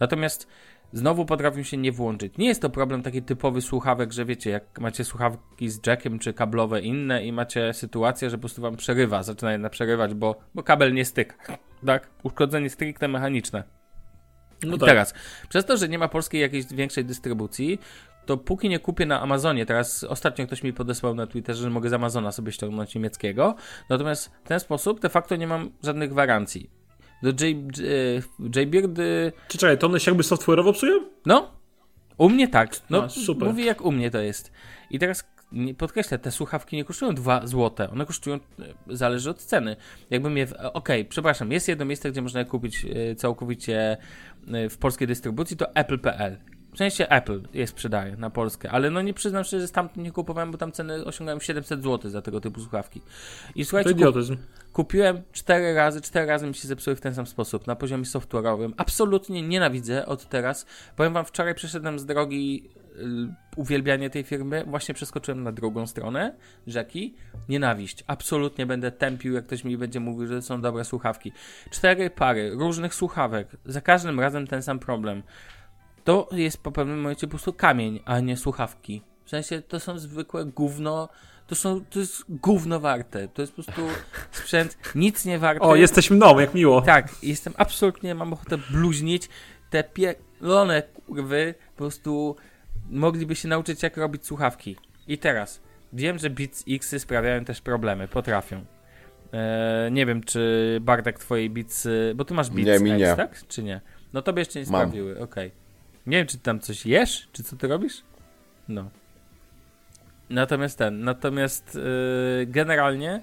Natomiast znowu potrafią się nie włączyć. Nie jest to problem taki typowy słuchawek, że wiecie, jak macie słuchawki z jackiem czy kablowe inne i macie sytuację, że po prostu wam przerywa, zaczyna jedna przerywać, bo, bo kabel nie styka. Tak? Uszkodzenie stricte mechaniczne. No I tak. teraz, przez to, że nie ma polskiej jakiejś większej dystrybucji, to póki nie kupię na Amazonie, teraz ostatnio ktoś mi podesłał na Twitterze, że mogę z Amazona sobie ściągnąć niemieckiego, natomiast w ten sposób de facto nie mam żadnych gwarancji. Do J, J, Jbeard, y, Czy czekaj, to one się jakby software'owo psują? no, u mnie tak, no super. mówię jak u mnie to jest. I teraz podkreślę, te słuchawki nie kosztują 2 złote, one kosztują, e, zależy od ceny. Jakbym je, e, okej, przepraszam, jest jedno miejsce, gdzie można je kupić e, całkowicie e, w polskiej dystrybucji, to apple.pl. W sensie Apple je sprzedaje na Polskę, ale no nie przyznam się, że stamtąd nie kupowałem, bo tam ceny osiągają 700 zł za tego typu słuchawki. I słuchajcie, kup, kupiłem cztery razy, cztery razy mi się zepsuły w ten sam sposób, na poziomie software'owym. Absolutnie nienawidzę od teraz. Powiem wam, wczoraj przeszedłem z drogi y, uwielbianie tej firmy, właśnie przeskoczyłem na drugą stronę rzeki. Nienawiść. Absolutnie będę tępił, jak ktoś mi będzie mówił, że to są dobre słuchawki. Cztery pary różnych słuchawek, za każdym razem ten sam problem. To jest po pewnym momencie po prostu kamień, a nie słuchawki. W sensie to są zwykłe gówno, to są, to jest gówno warte. To jest po prostu sprzęt nic nie warte. O, jesteś mną, jak miło. Tak, jestem absolutnie, mam ochotę bluźnić. Te pierdolone kurwy po prostu mogliby się nauczyć jak robić słuchawki. I teraz, wiem, że Beats X sprawiają też problemy, potrafią. Eee, nie wiem, czy Bartek twojej Beats, bo ty masz Beats Nie, mi X, nie. tak? Czy nie? No tobie jeszcze nie Mam. sprawiły, okej. Nie wiem, czy tam coś jesz, czy co ty robisz? No. Natomiast ten, natomiast yy, generalnie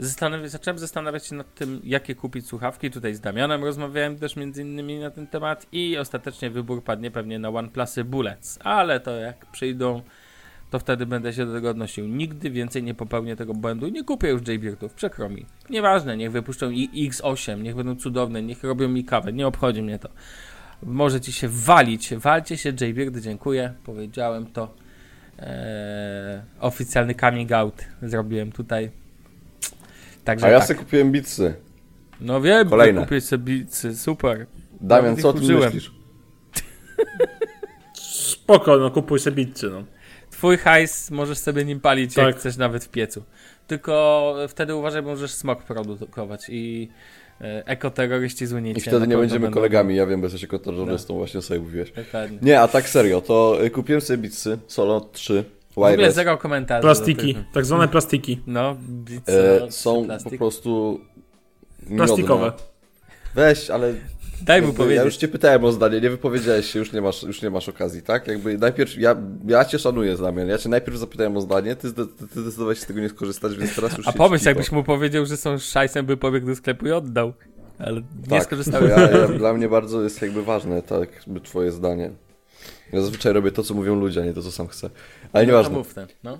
zastanaw- zacząłem zastanawiać się nad tym, jakie kupić słuchawki. Tutaj z Damianem rozmawiałem też między innymi na ten temat i ostatecznie wybór padnie pewnie na OnePlusy Bullets, ale to jak przyjdą, to wtedy będę się do tego odnosił. Nigdy więcej nie popełnię tego błędu nie kupię już JBeardów, przykro mi. Nieważne, niech wypuszczą i X8, niech będą cudowne, niech robią mi kawę, nie obchodzi mnie to. Możecie się walić, walcie się JBeard, dziękuję, powiedziałem to. Eee, oficjalny coming out zrobiłem tutaj. Także A ja tak. sobie kupiłem bitsy. No wiem, Kolejne. kupię sobie bicy, super. Damian, co użyłem. myślisz? Spoko, no kupuj sobie bitcy, no. Twój hajs możesz sobie nim palić, jak Tak. chcesz nawet w piecu. Tylko wtedy uważaj, bo możesz smog produkować i ekoterroryści z Unii I wtedy nie będziemy będą- kolegami, ja wiem, bo jesteś ekoterrorystą, właśnie sobie mówiłeś. Dokładnie. Nie, a tak serio, to y, kupiłem sobie bitsy Solo 3 W ogóle wireless. zero komentarzy. Plastiki, tak zwane plastiki. No, bicy, E, są plastik. po prostu Plastikowe. miodne. Weź, ale Daj mu jakby, ja powiedzieć. już cię pytałem o zdanie, nie wypowiedziałeś się, już nie masz, już nie masz okazji, tak? Jakby najpierw, ja, ja cię szanuję, Damian, ja cię najpierw zapytałem o zdanie, ty, ty, ty zdecydowałeś się z tego nie skorzystać, więc teraz już A pomyśl, jakbyś mu powiedział, że są szajsem, by pobiegł do sklepu i oddał. Ale nie Tak, to skorzystałem. ja, ja, dla mnie bardzo jest jakby ważne, tak, jakby twoje zdanie. Ja zazwyczaj robię to, co mówią ludzie, a nie to, co sam chcę. Ale No, nieważne. mów ten, no.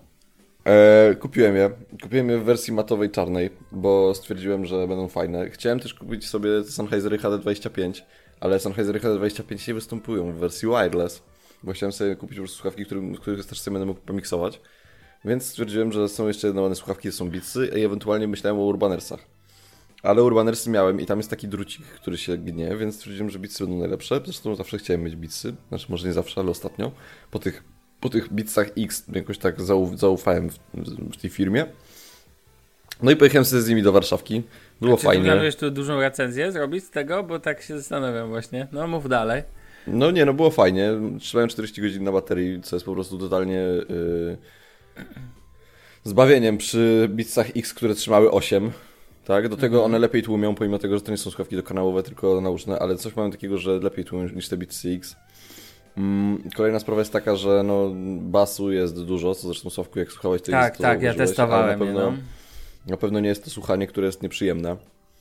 E, kupiłem je. Kupiłem je w wersji matowej czarnej, bo stwierdziłem, że będą fajne. Chciałem też kupić sobie Sennheisery HD25, ale Sennheisery HD25 nie występują w wersji wireless, bo chciałem sobie kupić prostu słuchawki, którym, których też sobie będę mógł pomiksować. Więc stwierdziłem, że są jeszcze jedne słuchawki, są Beatsy i ewentualnie myślałem o Urbanersach. Ale Urbanersy miałem i tam jest taki drucik, który się gnie, więc stwierdziłem, że Beatsy będą najlepsze. Zresztą zawsze chciałem mieć Beatsy, znaczy może nie zawsze, ale ostatnio. Po tych, po tych Beatsach X jakoś tak zauf zaufałem w, w tej firmie. No i pojechałem sobie z nimi do Warszawki. Było Czy fajnie. ty planujesz tu dużą recenzję zrobić z tego? Bo tak się zastanawiam właśnie. No mów dalej. No nie, no było fajnie. Trzymałem 40 godzin na baterii, co jest po prostu totalnie yy, zbawieniem przy Beatsach X, które trzymały 8. Tak, do tego one lepiej tłumią, pomimo tego, że to nie są słuchawki dokanałowe, tylko nauczne, ale coś mają takiego, że lepiej tłumią niż te Beatsy X. Mm, kolejna sprawa jest taka, że no, basu jest dużo, co zresztą Sławku, jak słuchałeś, to tak, jest to tak, ja testowałem na je, pewno, no. na pewno nie jest to słuchanie, które jest nieprzyjemne.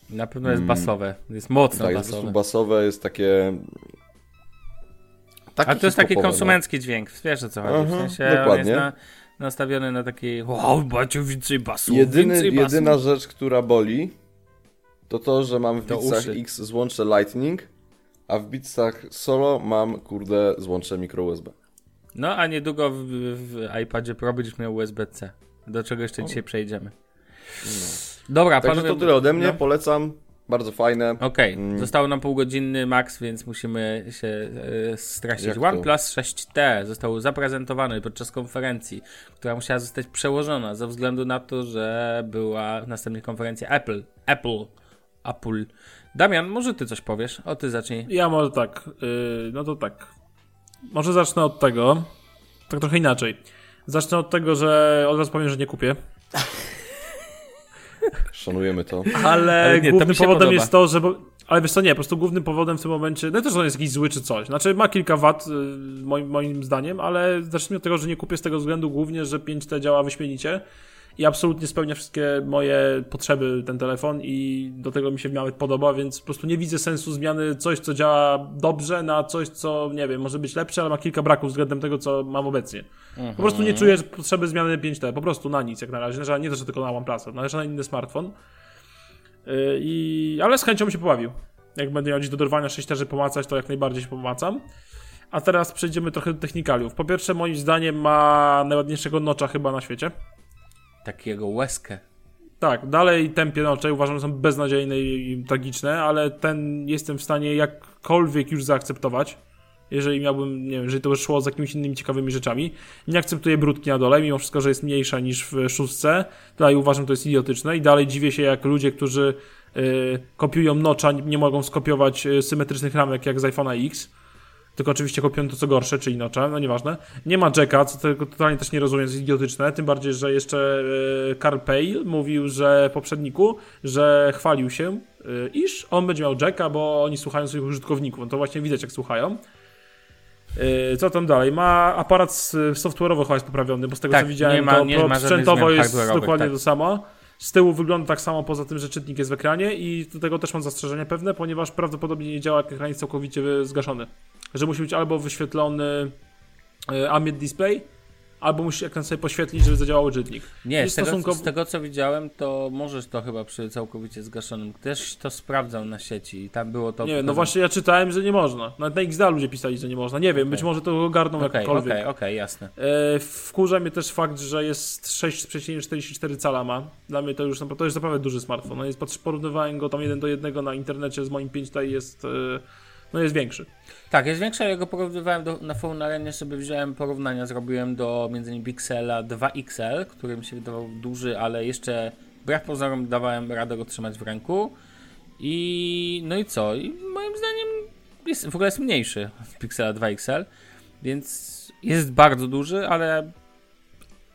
Na pewno jest basowe. Jest mocno tak, jest po basowe. prostu basowe, jest takie... A to jest taki no. konsumencki dźwięk, wiesz o co chodzi. Aha, w sensie on dokładnie. jest na, nastawiony na taki wow, bacie więcej basu, Jedyny, więcej basu. jedyna rzecz, która boli, to to, że mam w uszy. X złącze Lightning, a w Beatsach Solo mam, kurde, złącze micro USB. No, a niedługo w, w iPadzie Pro będziesz miał USB-C. Do czego jeszcze dzisiaj przejdziemy. Dobra, Także panowie... to tyle ode mnie, no. polecam. Bardzo fajne. Okej, Mm. zostało nam półgodzinny max, więc musimy się e. Jak to? OnePlus 6T został zaprezentowany podczas konferencji, która musiała zostać przełożona ze względu na to, że była następnie konferencja Apple. Apple. Apple. Damian, może ty coś powiesz? O, ty zacznij. Ja może tak, yy, no to tak. Może zacznę od tego, tak trochę inaczej. Zacznę od tego, że od razu powiem, że nie kupię. Szanujemy to. Ale, Ale nie, to głównym się powodem podoba. jest to, że. Bo, ale wiesz co, nie, po prostu głównym powodem w tym momencie. No też on jest jakiś zły czy coś. Znaczy ma kilka wad, y, moim, moim zdaniem, ale zacznijmy od tego, że nie kupię z tego względu głównie, że 5T działa wyśmienicie i absolutnie spełnia wszystkie moje potrzeby ten telefon i do tego mi się w miarę podoba, więc po prostu nie widzę sensu zmiany coś, co działa dobrze na coś, co nie wiem, może być lepsze, ale ma kilka braków względem tego, co mam obecnie. Po prostu nie czuję potrzeby zmiany 5T, po prostu na nic jak na razie, Znaczy, nie to, że tylko na OnePlusa, na na inny smartfon. Yy, I, ale z chęcią się pobawił. Jak będę miał gdzieś do dorwania 6 terzy pomacać, to jak najbardziej się pomacam. A teraz przejdziemy trochę do technikaliów. Po pierwsze, moim zdaniem ma najładniejszego nocza chyba na świecie. Takiego łezkę. Tak, dalej tempie nocze uważam, że są beznadziejne i tragiczne, ale ten jestem w stanie jakkolwiek już zaakceptować. Jeżeli miałbym, nie wiem, jeżeli to szło z jakimiś innymi ciekawymi rzeczami. Nie akceptuję brudki na dole, mimo wszystko, że jest mniejsza niż w szóstce. Dalej uważam, to jest idiotyczne i dalej dziwię się, jak ludzie, którzy y, kopiują nocza, nie mogą skopiować y, symetrycznych ramek jak z iPhone'a X. Tylko oczywiście kopiują to co gorsze, czyli nocza, no nieważne. Nie ma jacka, co tego totalnie też nie rozumiem, jest idiotyczne. Tym bardziej, że jeszcze y, Carl Pale mówił, że poprzedniku, że chwalił się, y, iż on będzie miał jacka, bo oni słuchają swoich użytkowników. No to właśnie widać, jak słuchają. Y, Co tam dalej? Ma aparat software'owo chyba jest poprawiony, bo z tego Tak, co widziałem, ma- to nie ma sprzętowo jest dokładnie tak. to samo. Z tyłu wygląda tak samo, poza tym, że czytnik jest w ekranie i do tego też mam zastrzeżenia pewne, ponieważ prawdopodobnie nie działa, jak ekran jest całkowicie zgaszony. Że musi być albo wyświetlony e, ambient display, albo musi ekran sobie poświetlić, żeby zadziałał czytnik. Nie, I z tego, stosunkowo- z tego co widziałem, to możesz to chyba przy całkowicie zgaszonym. Też to sprawdzał na sieci i tam było to. Nie no właśnie ja czytałem, że nie można. Nawet na XDA ludzie pisali, że nie można. Nie wiem, być może to ogarną Okej, jakkolwiek. okej, okej, jasne. E, Wkurza mnie też fakt, że jest 6,44 cala ma. Dla mnie to już to jest naprawdę duży smartfon. No jest, porównywałem go tam jeden do jednego na internecie z moim 5T i jest, e, no jest większy. Tak, jest większa, ja go porównywałem do, na Phone Arenie, sobie wziąłem porównania, zrobiłem do innymi Pixela 2XL, który mi się wydawał duży, ale jeszcze wbrew pozorom dawałem radę go trzymać w ręku. I no i co? I moim zdaniem jest, w ogóle jest mniejszy od Pixela 2XL, więc jest bardzo duży, ale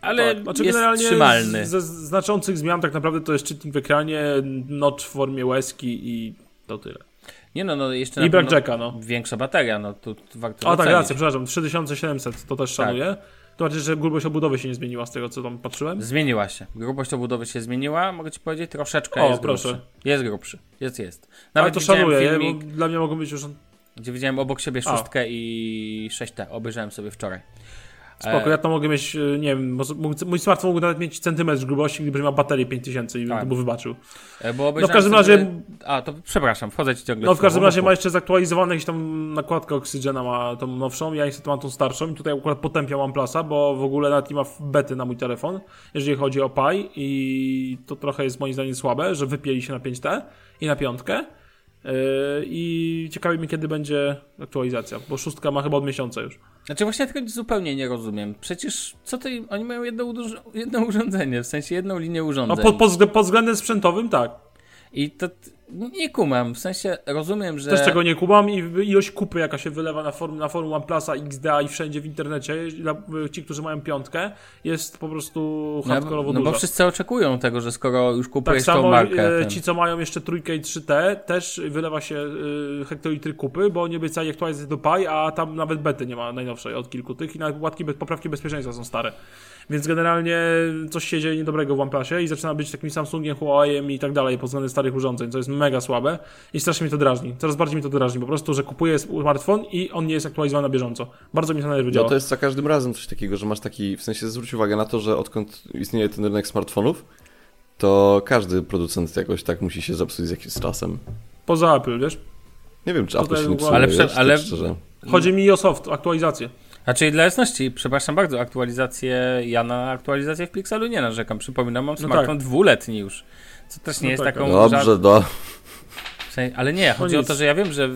ale tak. Znaczy jest generalnie trzymalny. Ze znaczących zmian tak naprawdę to jest czytnik w ekranie, notch w formie łezki i to tyle. Nie no, no jeszcze I na pewno jacka, no. większa bateria, no to, to warto A tak, racja, przepraszam, 3700 to też Tak. szanuję. To znaczy, że grubość obudowy się nie zmieniła z tego, co tam patrzyłem. Zmieniła się. Grubość obudowy się zmieniła. Mogę ci powiedzieć, troszeczkę O, jest proszę. grubszy. Jest grubszy. Jest, jest. Ale Nawet to widziałem szanuję, filmik, dla mnie mogą być już... gdzie widziałem obok siebie A. szóstkę i 6T. Obejrzałem sobie wczoraj. Spoko, ja to mogę mieć, e, nie wiem, mój smartfon mógł nawet mieć centymetr grubści, gdyby miał baterię 5000 i Tak. bym wybaczył. e, Bo obejrzałem każdym sobie... razie- A, to przepraszam, wchodzę ci ciągle No w każdym razie ma jeszcze zaktualizowane jakąś tam nakładkę Oxygena ma tą nowszą, ja niestety mam tą starszą i tutaj akurat potępiam OnePlusa, bo w ogóle nawet nie ma bety na mój telefon, jeżeli chodzi o Pi i to trochę jest moim zdaniem słabe, że wypieli się na 5T i na piątkę. Yy, I ciekawi mnie, kiedy będzie aktualizacja, bo szóstka ma chyba od miesiąca już. Znaczy właśnie tego zupełnie nie rozumiem. Przecież co to... Oni mają jedno, jedno urządzenie, w sensie jedną linię No urządzeń. pod, pod, pod względem sprzętowym tak. I to... Nie kumam, w sensie rozumiem, że... Też czego nie kumam i ilość kupy, jaka się wylewa na forum, na forum OnePlusa, XDA i wszędzie w internecie, ci, którzy mają piątkę, jest po prostu No, hardkorowo no bo duża. wszyscy oczekują tego, że skoro już Tak kupujesz tą samo markę... e, ten- ci, co mają jeszcze trójkę i 3T, też wylewa się e, hektolitry kupy, bo nie obiecali aktualizacji do Pi, a tam nawet bety nie ma najnowszej od kilku tych i nawet łatki, poprawki bezpieczeństwa są stare. Więc generalnie coś się dzieje niedobrego w OnePlusie i zaczyna być takim Samsungiem, Huawei'em i tak dalej pod względem starych urządzeń, co jest mega słabe i strasznie mnie to drażni. Coraz bardziej mi to drażni, po prostu, że kupuję smartfon i on nie jest aktualizowany na bieżąco. Bardzo mi to na nerwy No działa. to jest za każdym razem coś takiego, że masz taki, w sensie zwróć uwagę na to, że odkąd istnieje ten rynek smartfonów, to każdy producent jakoś tak musi się zepsuć z jakimś czasem. Poza Apple, wiesz? Nie wiem, czy Apple się nie psuje, Ale wiesz, tak ale- szczerze. Chodzi mi o soft, aktualizację. Znaczy dla jasności, przepraszam bardzo, aktualizację, ja na aktualizację w Pixelu nie narzekam. Przypominam, mam No smartfon dwuletni już. Co też nie No jest tak, taką... Dobrze, do... Ale nie, chodzi No o nic. to, że ja wiem, że w,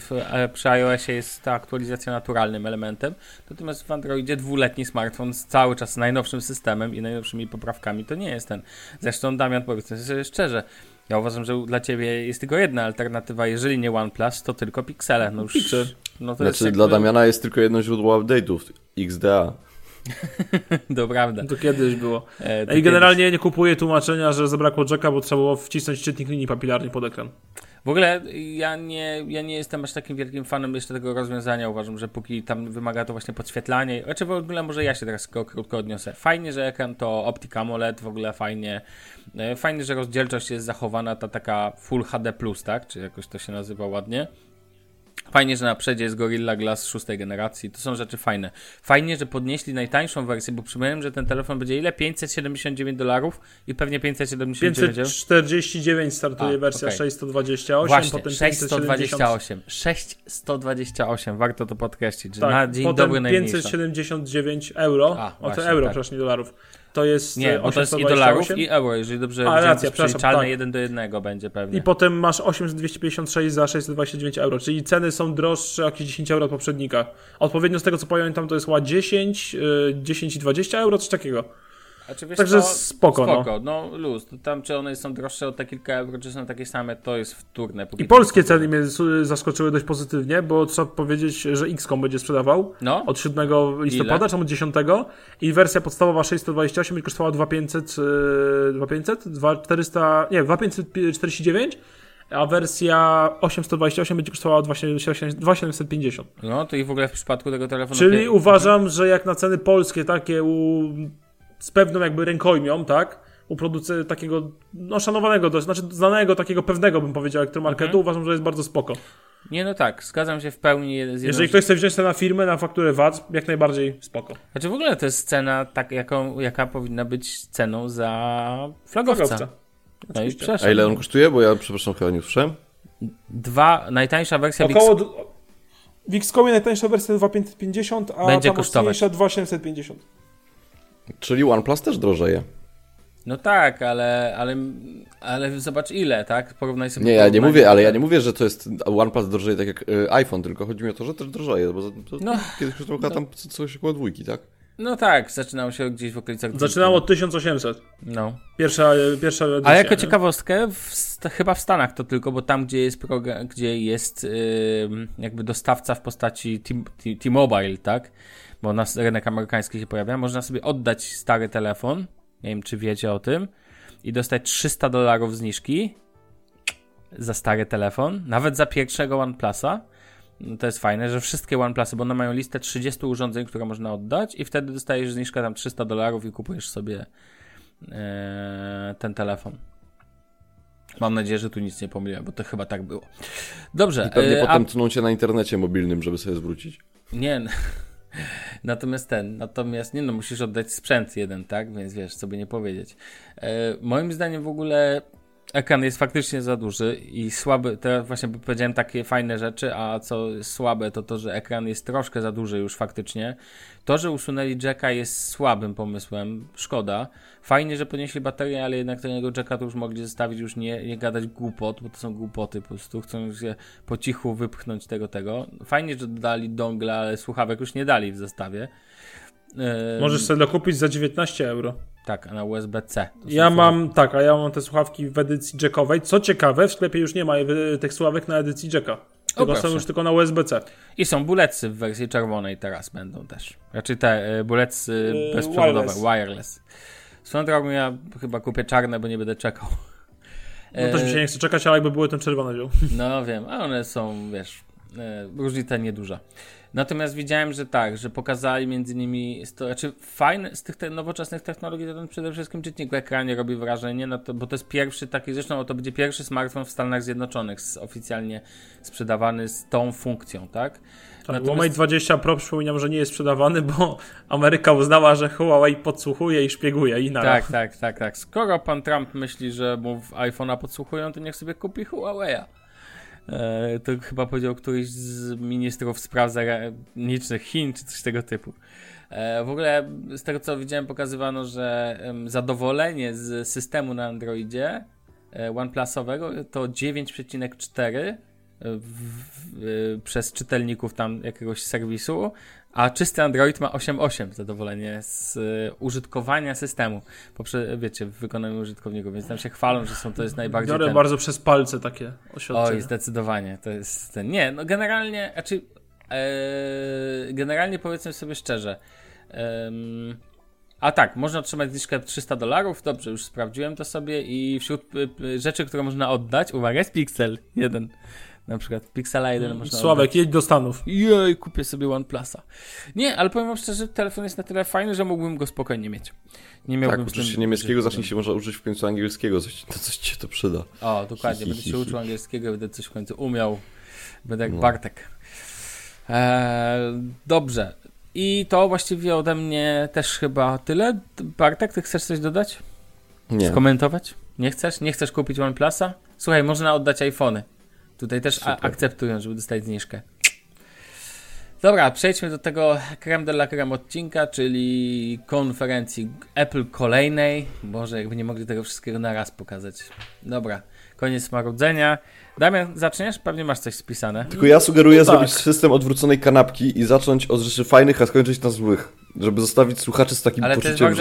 w, przy iOSie jest ta aktualizacja naturalnym elementem, natomiast w Androidzie dwuletni smartfon z cały czas najnowszym systemem i najnowszymi poprawkami to nie jest ten. Zresztą Damian, powiedz sobie szczerze, ja uważam, że dla ciebie jest tylko jedna alternatywa, jeżeli nie OnePlus, to tylko Pixele. No już. No to jest Znaczy, jakby- dla Damiana jest tylko jedno źródło update'ów, XDA. To prawda. To kiedyś było. E, to I generalnie nie kupuję tłumaczenia, że zabrakło jacka, bo trzeba było wcisnąć czytnik linii papilarnej pod ekran. W ogóle ja nie, ja nie jestem aż takim wielkim fanem jeszcze tego rozwiązania. Uważam, że póki tam wymaga to właśnie podświetlanie. Znaczy w ogóle może ja się teraz krótko odniosę. Fajnie, że ekran to Optica AMOLED, w ogóle fajnie. E, Fajnie, że rozdzielczość jest zachowana, ta taka Full HD+, tak? Czy jakoś to się nazywa ładnie. Fajnie, że na przedzie jest Gorilla Glass szóstej generacji. To są rzeczy fajne. Fajnie, że podnieśli najtańszą wersję, bo przypomniałem, że ten telefon będzie ile? 579 dolarów i pewnie 579. 549 startuje A, wersja okej. 628, Właśnie, potem 570. 628. 628, warto to podkreślić, że Tak, na dzień potem dobry najmniejsza. 579 euro. A, o to euro, tak. przepraszam, nie dolarów. To jest Nie, bo to jest i 828. dolarów i euro, jeżeli dobrze A, racja, przeliczalne tak. 1 do 1 będzie pewnie. I potem masz 8256 za 629 euro, czyli ceny są droższe o jakieś 10 euro od poprzednika. Odpowiednio z tego co pamiętam to jest chyba 10, y, 10 i 20 euro, coś takiego. Także co, spoko, no. spoko, no. luz. To Tam czy one są droższe o te kilka euro, czy są takie same, to jest wtórne. I to- polskie ceny mnie zaskoczyły dość pozytywnie, bo trzeba powiedzieć, że XCOM będzie sprzedawał No, od 7 listopada, czy od 10 i wersja podstawowa 628 będzie kosztowała 2500, y, 2500, 2400, nie, 2549, a wersja 828 będzie kosztowała 2750. no to i w ogóle w przypadku tego telefonu... Czyli pie- uważam, że jak na ceny polskie takie u, z pewną jakby rękojmią, tak? U producy takiego, no szanowanego dość, znaczy znanego, takiego pewnego bym powiedział elektromarketu, Mhm. uważam, że jest bardzo spoko. Nie, no tak, zgadzam się w pełni Jeżeli ktoś chce wziąć to na firmę, na fakturę VAT, jak najbardziej spoko. Znaczy w ogóle to jest cena, tak, jaką, jaka powinna być ceną za flagowca. Flagowca. No i Oczywiście. A ile on kosztuje? Bo ja, przepraszam, chyba nie usłyszałem. Dwa, najtańsza wersja Około... Big... W Xcomie najtańsza wersja 2550, a Będzie ta kosztować. mocniejsza 2750. Czyli OnePlus też drożeje. No tak, ale, ale, ale zobacz ile, tak? Porównaj sobie Nie, ja nie mówię, ale ja nie mówię, że to jest OnePlus drożeje tak jak y, iPhone, tylko chodzi mi o to, że też drożeje, bo to, to No. kiedyś kosztowało tam co- coś około dwójki, tak? No tak, zaczynało się gdzieś w okolicach... Zaczynało od 1800. No. Pierwsza, pierwsza edycja. A jako nie? ciekawostkę, w, chyba w Stanach to tylko, bo tam, gdzie jest, gdzie jest ym, jakby dostawca w postaci T-Mobile, tak? Bo na rynek amerykański się pojawia, można sobie oddać stary telefon, nie wiem, czy wiecie o tym, i dostać 300 dolarów zniżki za stary telefon, nawet za pierwszego OnePlusa. No to jest fajne, że wszystkie OnePlusy, bo one mają listę 30 urządzeń, które można oddać i wtedy dostajesz zniżkę tam 300 dolarów i kupujesz sobie e, ten telefon. Mam nadzieję, że tu nic nie pomyliłem, bo to chyba tak było. Dobrze. I pewnie e, potem tną cię na internecie mobilnym, żeby sobie zwrócić. Nie. n- Natomiast ten, natomiast nie no, musisz oddać sprzęt jeden, tak? Więc wiesz, co by nie powiedzieć. E, moim zdaniem w ogóle ekran jest faktycznie za duży i słaby, teraz właśnie powiedziałem takie fajne rzeczy, a co słabe to to, że ekran jest troszkę za duży już faktycznie. To, że usunęli jacka jest słabym pomysłem, szkoda. Fajnie, że podnieśli baterię, ale jednak tego jacka to już mogli zostawić, już nie, nie gadać głupot, bo to są głupoty po prostu, chcą się po cichu wypchnąć tego, tego. Fajnie, że dodali dongle, ale słuchawek już nie dali w zestawie. Możesz sobie dokupić za 19 euro. Tak, a na USB-C. Ja mam, tak, a ja mam te słuchawki w edycji jackowej. Co ciekawe, w sklepie już nie ma y, tych słuchawek na edycji jacka. Tylko są już tylko na USB-C. I są bulecy w wersji czerwonej teraz będą też. Raczej te y, bulecy Yy, bezprzewodowe, wireless. wireless. Swoją drogą ja chyba kupię czarne, bo nie będę czekał. No też mi się nie chce czekać, ale jakby były, to czerwone wziął. No wiem, a one są, wiesz, e, różnica nieduża. Natomiast widziałem, że tak, że pokazali między nimi, to znaczy fajne z tych te nowoczesnych technologii, to ten przede wszystkim czytnik ekranie robi wrażenie, no to, bo to jest pierwszy taki, zresztą to będzie pierwszy smartfon w Stanach Zjednoczonych z, oficjalnie sprzedawany z tą funkcją, tak? Tak, Natomiast- Mate 20 Pro przypominam, że nie jest sprzedawany, bo Ameryka uznała, że Huawei podsłuchuje i szpieguje i na Tak, tak, tak, tak. Skoro pan Trump myśli, że mu iPhone'a podsłuchują, to niech sobie kupi Huawei'a. E, to chyba powiedział któryś z ministrów spraw zagranicznych Chin, czy coś tego typu. E, w ogóle z tego co widziałem pokazywano, że zadowolenie z systemu na Androidzie e, OnePlusowego to 9,4 w, w, przez czytelników tam jakiegoś serwisu, a czysty Android ma 8,8 zadowolenie z y, użytkowania systemu, poprze, wiecie, w wykonaniu użytkowników, więc tam się chwalą, że są to jest najbardziej Biorę ten... bardzo przez palce takie oświadczenia. Oj, zdecydowanie, to jest ten... Nie, no generalnie, znaczy e, generalnie powiedzmy sobie szczerze, a tak, można otrzymać zniżkę 300 dolarów, dobrze, już sprawdziłem to sobie i wśród y, y, rzeczy, które można oddać, uwaga, jest Pixel 1 na przykład Pixela 1 można Sławek, oddać. jedź do Stanów. Jej, kupię sobie OnePlusa. Nie, ale powiem wam szczerze, telefon jest na tyle fajny, że mógłbym go spokojnie mieć. Nie miałbym Tak, z tym uczysz się niemieckiego, zacznij się może uczyć w końcu angielskiego, coś, to coś ci się to przyda. O, dokładnie, Hi, hi, będę się uczył angielskiego, będę coś w końcu umiał. Będę jak No. Bartek. Eee, dobrze. I to właściwie ode mnie też chyba tyle. Bartek, ty chcesz coś dodać? Nie. Skomentować? Nie chcesz? Nie chcesz kupić OnePlusa? Słuchaj, można oddać iPhony. Tutaj też Super. akceptują, żeby dostać zniżkę. Dobra, przejdźmy do tego creme de la creme odcinka, czyli konferencji Apple kolejnej. Boże, jakby nie mogli tego wszystkiego na raz pokazać. Dobra, koniec marudzenia. Damian, zaczniesz? Pewnie masz coś spisane. Tylko ja sugeruję No tak. zrobić system odwróconej kanapki i zacząć od rzeczy fajnych, a skończyć na złych. Żeby zostawić słuchaczy z takim Ale to jest poczuciem, bardzo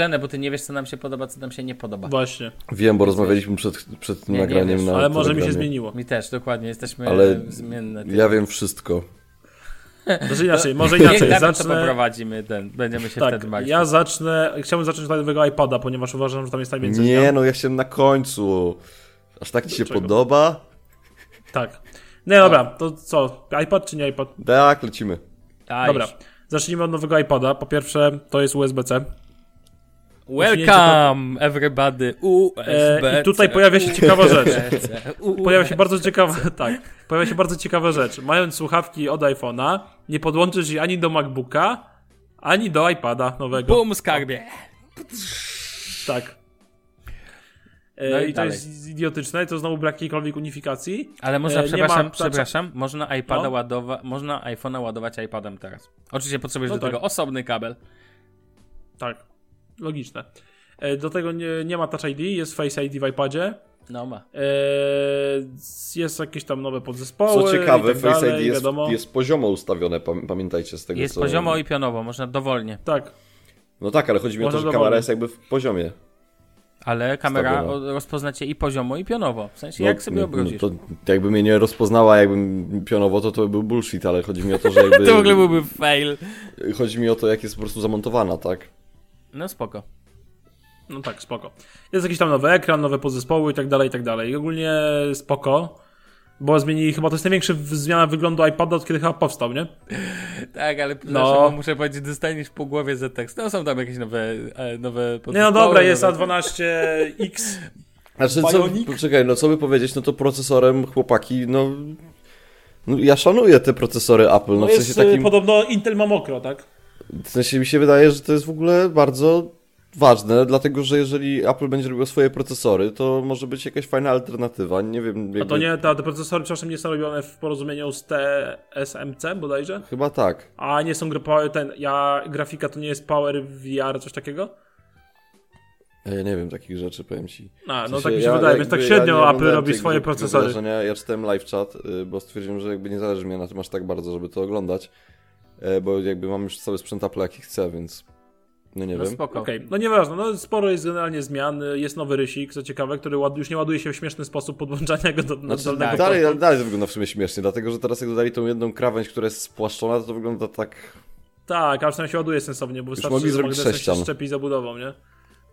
że ich... bo ty nie wiesz, co nam się podoba, co nam się nie podoba. Właśnie. Wiem, bo rozmawialiśmy przed, przed tym Nie, nie nagraniem wiesz, na Ale może mi się zmieniło. Mi też, dokładnie, jesteśmy Ale zmienne. Ja wiem wszystko. Znaczy inaczej, może Niech inaczej. To Zacznę... poprowadzimy, ten, będziemy się Tak, wtedy martwić. ja zacznę. Chciałbym zacząć od nowego iPada, ponieważ uważam, że tam jest najwięcej Nie, zmian. no ja chciałem na końcu. Aż tak ci się podoba? Tak. Nie, dobra, to co? iPad czy nie iPad? Tak, lecimy. Dobra. Zacznijmy od nowego iPada. Po pierwsze, to jest USB-C. Welcome everybody USB. E, i tutaj pojawia się ciekawa rzecz. Pojawia się bardzo ciekawa, tak, pojawia się bardzo ciekawa rzecz. Mając słuchawki od iPhone'a, nie podłączysz jej ani do MacBooka, ani do iPada nowego. Bum, skarbie. Tak. E, No i I to dalej. jest idiotyczne, to znowu brak jakiejkolwiek unifikacji. Ale można, E, przepraszam, ma- przepraszam, można iPada No. ładować, można iPhone'a ładować iPadem teraz. Oczywiście potrzebujesz No do tak. tego osobny kabel. Tak, logiczne. E, Do tego nie, nie ma Touch ID, jest Face ID w iPadzie. No ma. E, Jest jakieś tam nowe podzespoły. Co ciekawe, i tak Face dalej, ID jest, jest poziomo ustawione, pam- pamiętajcie z tego Jest co... poziomo i pionowo, można dowolnie. Tak, No tak, ale chodzi mi o to, Można że dowolnie. kamera jest jakby w poziomie. Ale kamera rozpozna cię i poziomo, i pionowo. W sensie, jak sobie no, obrócisz. No, to jakby mnie nie rozpoznała, jakbym pionowo, to to był bullshit, ale chodzi mi o to, że jakby... To w ogóle byłby fail. Chodzi mi o to, jak jest po prostu zamontowana, tak? No spoko. no tak, spoko. Jest jakiś tam nowy ekran, nowe podzespoły i tak dalej, i tak dalej. I ogólnie spoko. Bo zmienili, chyba to jest największa zmiana wyglądu iPada, od kiedy chyba powstał, nie? Tak, ale No. muszę powiedzieć, dostaniesz po głowie za tekst. No są tam jakieś nowe, e, nowe Nie no dobra, jest nowe- A12X. Znaczy, co, poczekaj, no co by powiedzieć, no to procesorem, chłopaki, no... no ja szanuję te procesory Apple, no, No w sensie jest takim... takim... podobno Intel ma mokro, tak? W sensie mi się wydaje, że to jest w ogóle bardzo ważne, dlatego że jeżeli Apple będzie robiło swoje procesory, to może być jakaś fajna alternatywa, nie wiem... Jakby... A to nie, ta, te procesory przepraszam nie są robione w porozumieniu z TSMC bodajże? Chyba tak. A nie są power, ten, ja, grafika to nie jest Power VR, coś takiego? Ja nie wiem takich rzeczy, powiem ci. A, W no sensie tak mi się ja wydaje, więc tak ja średnio nie Apple robi swoje procesory. Ja czytałem live chat, y, bo stwierdziłem, że jakby nie zależy mi na tym aż tak bardzo, żeby to oglądać, e, bo jakby mam już cały sprzęt Apple jaki chcę, więc no nie No wiem. spoko. Okej, no nieważne, no sporo jest generalnie zmian, jest nowy rysik, co ciekawe, który ład, już nie ładuje się w śmieszny sposób podłączania go do Znaczy, dolnego tak. dalej, portu. dalej to wygląda w sumie śmiesznie, dlatego że teraz jak dodali tą jedną krawędź, która jest spłaszczona, to to wygląda tak... Tak, ale przynajmniej się ładuje sensownie, bo wystarczy, mogli że zrobić sześcian. się szczepi zabudową, nie?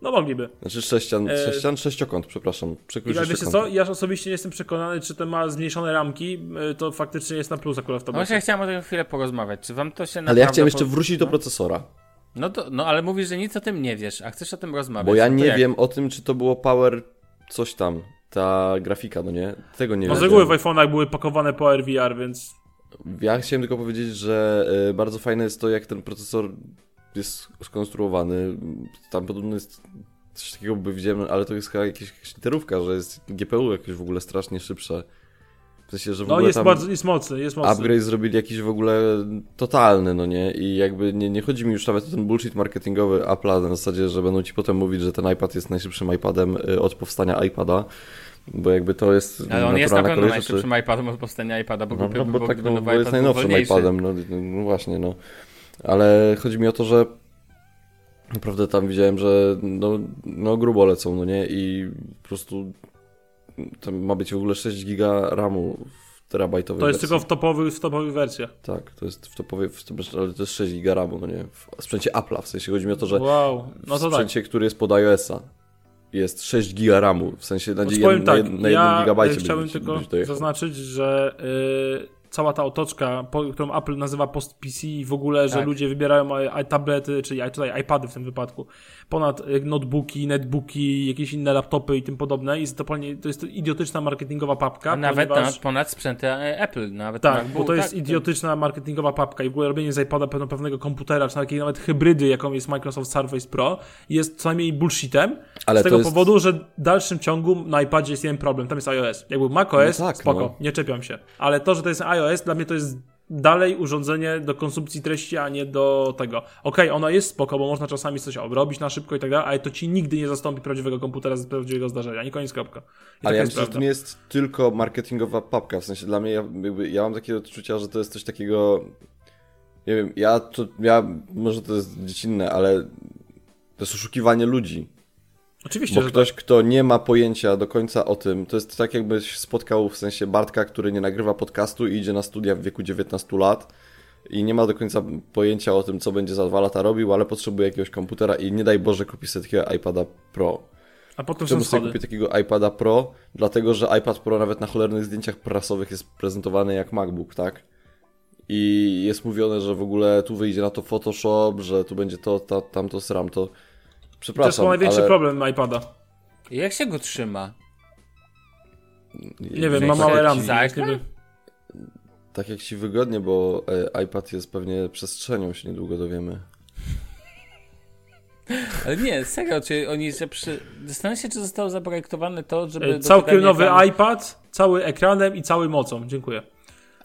No mogliby. Znaczy sześcian, E, sześcian sześciokąt, przepraszam. Przekrój I wiecie co, ja osobiście nie jestem przekonany, czy ten ma zmniejszone ramki, y, to faktycznie jest na plus akurat w to No właśnie chciałem o tym chwilę porozmawiać. Czy wam to się Ale ja naprawdę chciałem jeszcze wrócić do no? procesora, No, to, no ale mówisz, że nic o tym nie wiesz, a chcesz o tym rozmawiać. bo ja no nie jak? wiem o tym, czy to było Power coś tam, ta grafika, no nie? Tego nie No z wiem. reguły w iPhone'ach były pakowane Power VR, więc Ja chciałem tylko powiedzieć, że e, bardzo fajne jest to, jak ten procesor jest skonstruowany. Tam podobno jest coś takiego, by widziałem, ale to jest chyba jakaś, literówka, że jest GPU jakoś w ogóle strasznie szybsze. W sensie, że w No ogóle jest, tam bardzo, jest mocny, jest mocny. upgrade zrobili jakiś w ogóle totalny, no nie? I jakby nie, nie chodzi mi już nawet o ten bullshit marketingowy Apple'a na zasadzie, że będą ci potem mówić, że ten iPad jest najszybszym iPadem y, od powstania iPada, bo jakby to jest Ale on jest na pewno kolej najszybszym iPadem od powstania iPada, bo No, głupio no, bo było, tak, no, bo jest najnowszym wolniejszy. iPadem, no, no właśnie, no. Ale chodzi mi o to, że naprawdę tam widziałem, że no, no grubo lecą, no nie? I po prostu tam ma być w ogóle 6 giga RAMu w terabajtowej To jest wersji. tylko w topowych, w topowych wersjach. Tak, to jest w topowej, w, ale to jest 6 giga RAMu, no nie? W sprzęcie Apple'a, w sensie chodzi mi o to, że Wow, no w to tak. sprzęcie, który jest pod iOS-a jest 6 giga RAMu, w sensie na, Znaczy, jed, powiem na, tak, na ja 1 gigabajcie e, chciałbym tylko zaznaczyć, że y, cała ta otoczka, po, którą Apple nazywa post-PC i w ogóle, że Tak. ludzie wybierają i- i tablety, czyli i- tutaj iPady w tym wypadku, ponad y, notebooki, netbooki, jakieś inne laptopy i tym podobne. I to, jest to idiotyczna marketingowa papka, A nawet ponieważ... ponad, ponad sprzęty e, Apple, nawet Tak, MacBook, bo to jest tak, idiotyczna marketingowa papka i w ogóle robienie z iPada pewno pewnego komputera, czy takiej nawet hybrydy, jaką jest Microsoft Surface Pro, jest co najmniej bullshitem. Ale z tego jest- powodu, że w dalszym ciągu na iPadzie jest jeden problem, tam jest iOS. Jak był macOS, No tak, spoko, no. nie czepiam się. Ale to, że to jest iOS, dla mnie to jest dalej urządzenie do konsumpcji treści, a nie do tego. Okej, ono jest spoko, bo można czasami coś obrobić na szybko i tak dalej, ale to ci nigdy nie zastąpi prawdziwego komputera z prawdziwego zdarzenia. Nie koniec, kropka. I Ale ja myślę, że to nie jest tylko marketingowa papka, w sensie dla mnie, ja, ja mam takie odczucia, że to jest coś takiego, nie wiem, ja to, ja, może to jest dziecinne, ale to jest oszukiwanie ludzi. Oczywiście, Bo ktoś, kto nie ma pojęcia do końca o tym, to jest tak jakbyś spotkał w sensie Bartka, który nie nagrywa podcastu i idzie na studia w wieku 19 lat i nie ma do końca pojęcia o tym, co będzie za dwa lata robił, ale potrzebuje jakiegoś komputera i nie daj Boże kupi sobie takiego iPada Pro. tak. A potem Czemu sobie kupię takiego iPada Pro? Dlatego, że iPad Pro nawet na cholernych zdjęciach prasowych jest prezentowany jak MacBook, tak? I jest mówione, że w ogóle tu wyjdzie na to Photoshop, że tu będzie to, to tamto, sram to. To jest Przepraszam, chyba największy ale... problem iPada. Jak się go trzyma? Nie wiem, W ma sensie małe nie wiem. Tak jak ci wygodnie, bo e, iPad jest pewnie przestrzenią, się niedługo dowiemy. Ale nie, serio, czy oni, że przy... Zastanawiam się, czy zostało zaprojektowane to, żeby... E, Całkiem nowy ekranu- iPad, cały ekranem i cały mocą. Dziękuję.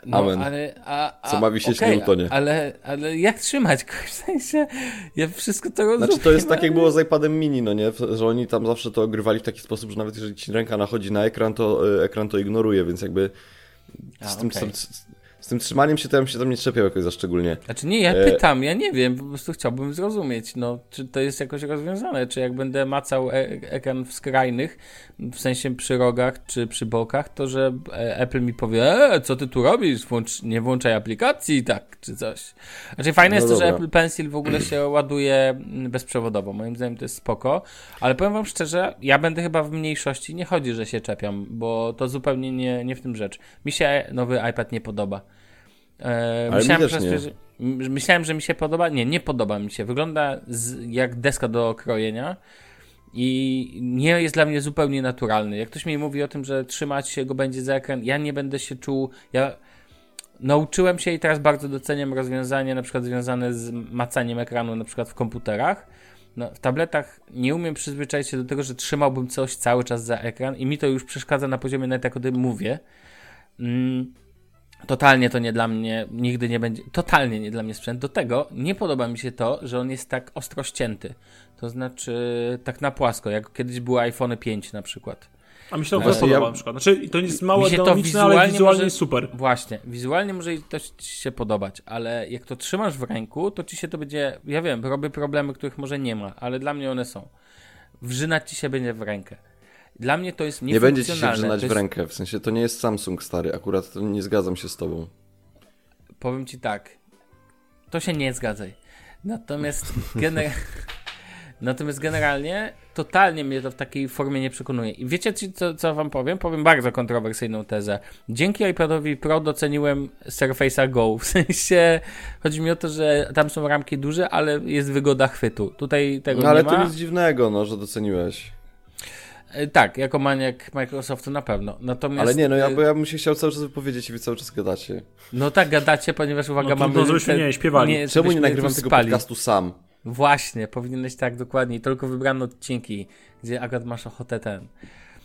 No, Amen. ale, a, a, Co ma wisieć Newtonie. Ale, ale jak trzymać go? W sensie, ja wszystko to rozumiem. Znaczy to jest tak jak ale- było z iPadem mini, no nie? Że oni tam zawsze to ogrywali w taki sposób, że nawet jeżeli ci ręka nachodzi na ekran, to e, ekran to ignoruje, więc jakby A, z tym, okej. Z, tym trzymaniem się to ja bym się tam nie czepiał jakoś za szczególnie. Znaczy nie, ja E, pytam, ja nie wiem, po prostu chciałbym zrozumieć, no, czy to jest jakoś rozwiązane, czy jak będę macał e ekran w skrajnych, w sensie przy rogach, czy przy bokach, to że e, Apple mi powie, e, co ty tu robisz, Włącz, nie włączaj aplikacji, tak, czy coś. Znaczy fajne No jest to, że dobra. Apple Pencil w ogóle się ładuje mm, bezprzewodowo, moim zdaniem to jest spoko, ale powiem wam szczerze, ja będę chyba w mniejszości, nie chodzi, że się czepiam, bo to zupełnie nie, nie w tym rzecz. Mi się nowy iPad nie podoba. E, myślałem, że, m- myślałem, że mi się podoba. Nie, nie podoba mi się. Wygląda z, jak deska do okrojenia i nie jest dla mnie zupełnie naturalny. Jak ktoś mi mówi o tym, że trzymać się go będzie za ekran, ja nie będę się czuł. Ja nauczyłem się i teraz bardzo doceniam rozwiązanie, na przykład związane z macaniem ekranu, na przykład w komputerach. No, w tabletach nie umiem przyzwyczaić się do tego, że trzymałbym coś cały czas za ekran i mi to już przeszkadza na poziomie nawet jak o tym mówię. Mm, Totalnie to nie dla mnie, nigdy nie będzie, totalnie nie dla mnie sprzęt. Do tego nie podoba mi się to, że on jest tak ostro ścięty. To znaczy tak na płasko, jak kiedyś były iPhone 5 na przykład. A mi się to podoba ja- na przykład. Znaczy, to jest mało ergonomiczne, ale wizualnie może- jest super. Właśnie, wizualnie może i to ci się podobać, ale jak to trzymasz w ręku, to ci się to będzie, ja wiem, robię problemy, których może nie ma, ale dla mnie one są. Wrzynać ci się będzie w rękę. Dla mnie to jest Nie będzie ci się wrzynać To w jest- rękę, w sensie to nie jest Samsung stary, akurat to nie zgadzam się z tobą. powiem ci tak, to się nie zgadzaj. Natomiast, gener... Natomiast generalnie totalnie mnie to w takiej formie nie przekonuje. I wiecie, ci, co, co wam powiem? Powiem bardzo kontrowersyjną tezę. Dzięki iPadowi Pro doceniłem Surface'a Go. W sensie, chodzi mi o to, że tam są ramki duże, ale jest wygoda chwytu. Tutaj tego No ale nie to ma. nic dziwnego, no, że doceniłeś. E, Tak, jako maniak Microsoftu na pewno. Natomiast, Ale nie, no ja, e, bo ja bym się chciał cały czas wypowiedzieć i wy cały czas gadacie. No tak, gadacie, ponieważ uwaga, No mamy... żebyśmy nie śpiewali. Czemu nie nagrywam tego spali. podcastu sam? Właśnie, powinieneś tak, dokładnie. Tylko wybrane odcinki, gdzie akurat masz ochotę ten.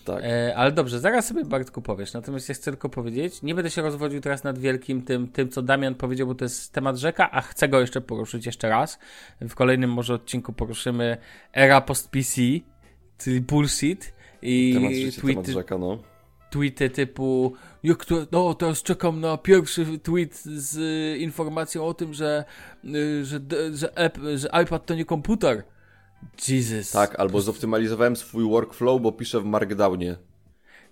Tak. E, ale dobrze, zaraz sobie Bartku powiesz. Natomiast ja chcę tylko powiedzieć, nie będę się rozwodził teraz nad wielkim tym, tym, co Damian powiedział, bo to jest temat rzeka, a chcę go jeszcze poruszyć jeszcze raz. W kolejnym może odcinku poruszymy era post-PC, czyli bullshit i Temat życia, temat rzeka, no. tweety typu jak to, no teraz czekam na pierwszy tweet z y, informacją o tym, że, y, że, że, app, że iPad to nie komputer. Jesus. Tak, albo zoptymalizowałem swój workflow, bo piszę w Markdownie.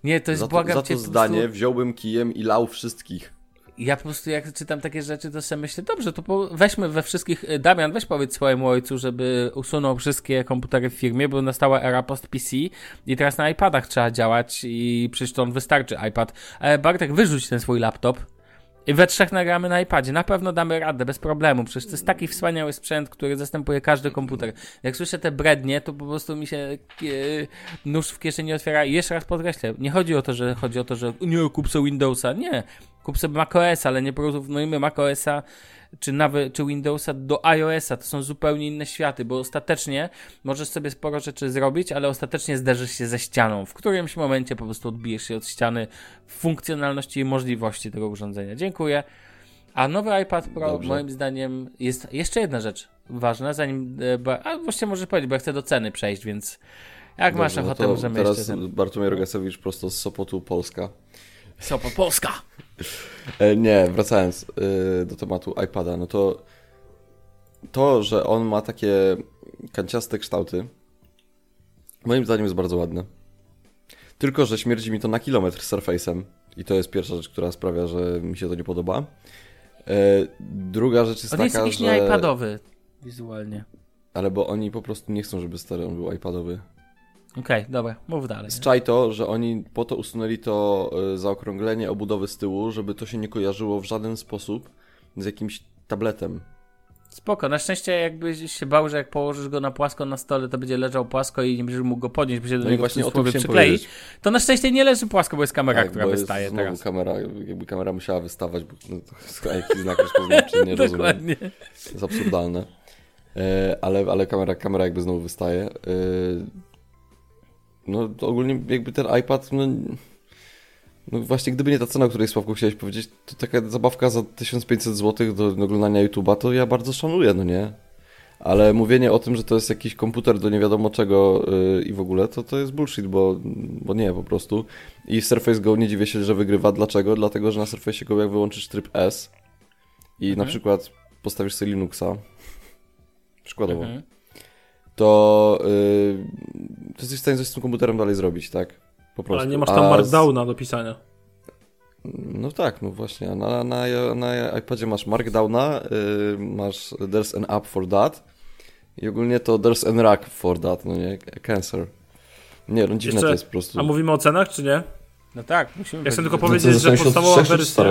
Nie, to jest Za to, błagam za cię to po zdanie prostu- wziąłbym kijem i lał wszystkich. Ja po prostu jak czytam takie rzeczy, to sobie myślę, dobrze, to po, weźmy we wszystkich, y, Damian, weź powiedz swojemu ojcu, żeby usunął wszystkie komputery w firmie, bo nastała era post-PC i teraz na iPadach trzeba działać i przecież to on wystarczy iPad. Ale Bartek, wyrzuć ten swój laptop i we trzech nagramy na iPadzie. Na pewno damy radę, bez problemu. Przecież to jest taki wspaniały sprzęt, który zastępuje każdy komputer. Jak słyszę te brednie, to po prostu mi się e, nóż w kieszeni otwiera. I jeszcze raz podkreślę, nie chodzi o to, że chodzi o to, że nie, kup sobie Windowsa. Nie, kup sobie macOSa, ale nie porównujmy macOSa czy nawet czy Windowsa do iOSa. To są zupełnie inne światy, bo ostatecznie możesz sobie sporo rzeczy zrobić, ale ostatecznie zderzysz się ze ścianą. W którymś momencie po prostu odbijesz się od ściany funkcjonalności i możliwości tego urządzenia. Dziękuję. A nowy iPad Pro, Dobrze. moim zdaniem, jest jeszcze jedna rzecz ważna, zanim. e, a właściwie możesz powiedzieć, bo ja chcę do ceny przejść, więc jak masz Dobrze, no ochotę, to możemy teraz jeszcze. Ten... Bartłomiej Rogasowicz prosto z Sopotu, Polska. Sopo Polska! E, nie, wracając e, do tematu iPada, no to to, że on ma takie kanciaste kształty, moim zdaniem jest bardzo ładne. Tylko, że śmierdzi mi to na kilometr z Surface'em i to jest pierwsza rzecz, która sprawia, że mi się to nie podoba. E, druga rzecz jest On jest taka, jakiś że... nie iPadowy wizualnie. Ale bo oni po prostu nie chcą, żeby stary on był iPadowy. Okej, dobra, mów dalej. Zczaj to, że oni po to usunęli to e, zaokrąglenie obudowy z tyłu, żeby to się nie kojarzyło w żaden sposób z jakimś tabletem. Spoko, na szczęście jakbyś się bał, że jak położysz go na płasko na stole, to będzie leżał płasko i nie będziesz mógł go podnieść, bo się do No niego właśnie o tym przyklei. To na szczęście nie leży płasko, bo jest kamera, Tak, która bo jest wystaje znowu teraz. kamera, jakby kamera musiała wystawać, bo no, to jest jakiś znak rozpoznawczy, nie rozumiem. Dokładnie. jest absurdalne. E, ale, ale kamera, kamera jakby znowu wystaje. E, no ogólnie jakby ten iPad, no, no właśnie gdyby nie ta cena, o której Sławku chciałeś powiedzieć, to taka zabawka za 1500 zł do, oglądania YouTube'a, to ja bardzo szanuję, no nie? Ale mówienie o tym, że to jest jakiś komputer do nie wiadomo czego yy, i w ogóle, to to jest bullshit, bo, bo nie po prostu. I Surface Go nie dziwię się, że wygrywa. Dlaczego? Dlatego, że na Surface Go jak wyłączysz tryb S i na przykład postawisz sobie Linuxa, przykładowo, Mhm. To, yy, to jesteś w stanie coś z tym komputerem dalej zrobić, tak? Po prostu. Ale nie masz tam A z- markdowna do pisania. No tak, no właśnie. a Na, na, na iPadzie masz Markdowna, yy, masz There's an app for that i ogólnie to There's an rack for that, no nie? Cancer. Nie, no dziwne Jeszcze- to jest po prostu. A mówimy o cenach, czy nie? No tak, musimy Ja chcę tylko powiedzieć, że podstawowa wersja...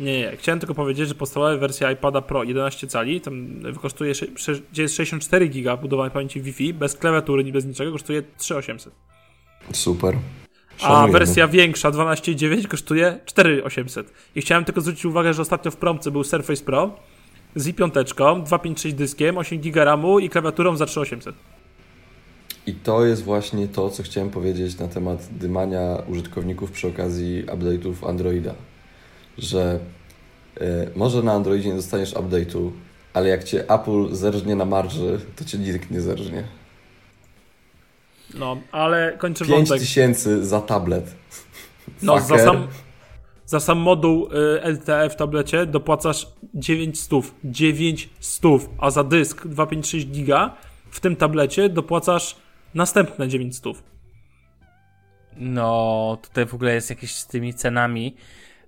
Nie, nie, chciałem tylko powiedzieć, że podstawowa wersja iPada Pro 11 cali, tam kosztuje, sze- sze- gdzie jest 64 giga budowanej pamięci Wi-Fi, bez klawiatury, ni bez niczego, kosztuje 3800. Super. A wersja większa, 12,9 kosztuje 4800. I chciałem tylko zwrócić uwagę, że ostatnio w promce był Surface Pro z i5, 256 dyskiem, 8 giga RAMu i klawiaturą za 3800. I to jest właśnie to, co chciałem powiedzieć na temat dymania użytkowników przy okazji update'ów Androida. Że y, może na Androidzie nie dostaniesz update'u, ale jak cię Apple zerżnie na marży, to cię nikt nie zerżnie. No, ale kończę 5 wątek. tysięcy za tablet. No, za sam, za sam moduł y, LTE w tablecie dopłacasz 9 stów. 9 stów, a za dysk 256 giga w tym tablecie dopłacasz następne 9 stów. No, tutaj w ogóle jest jakieś z tymi cenami.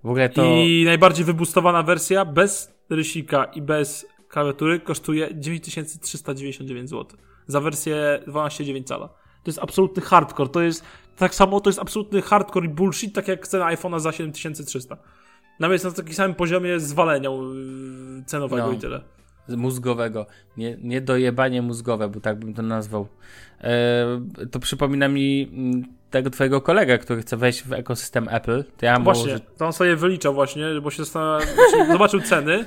W ogóle to. I najbardziej wybustowana wersja bez rysika i bez klawiatury kosztuje 9399 zł. Za wersję 12,9 cala. To jest absolutny hardcore. To jest tak samo, to jest absolutny hardcore i bullshit, tak jak cena iPhone'a za 7300. Nam jest na takim samym poziomie zwalenia yy, cenowego No. i tyle. mózgowego. Nie, nie dojebanie mózgowe, bo tak bym to nazwał. E, to przypomina mi mm, tego twojego kolegę, który chce wejść w ekosystem Apple. To ja mu, Właśnie, to on sobie wyliczał właśnie, bo się zastanawia, znaczy zobaczył ceny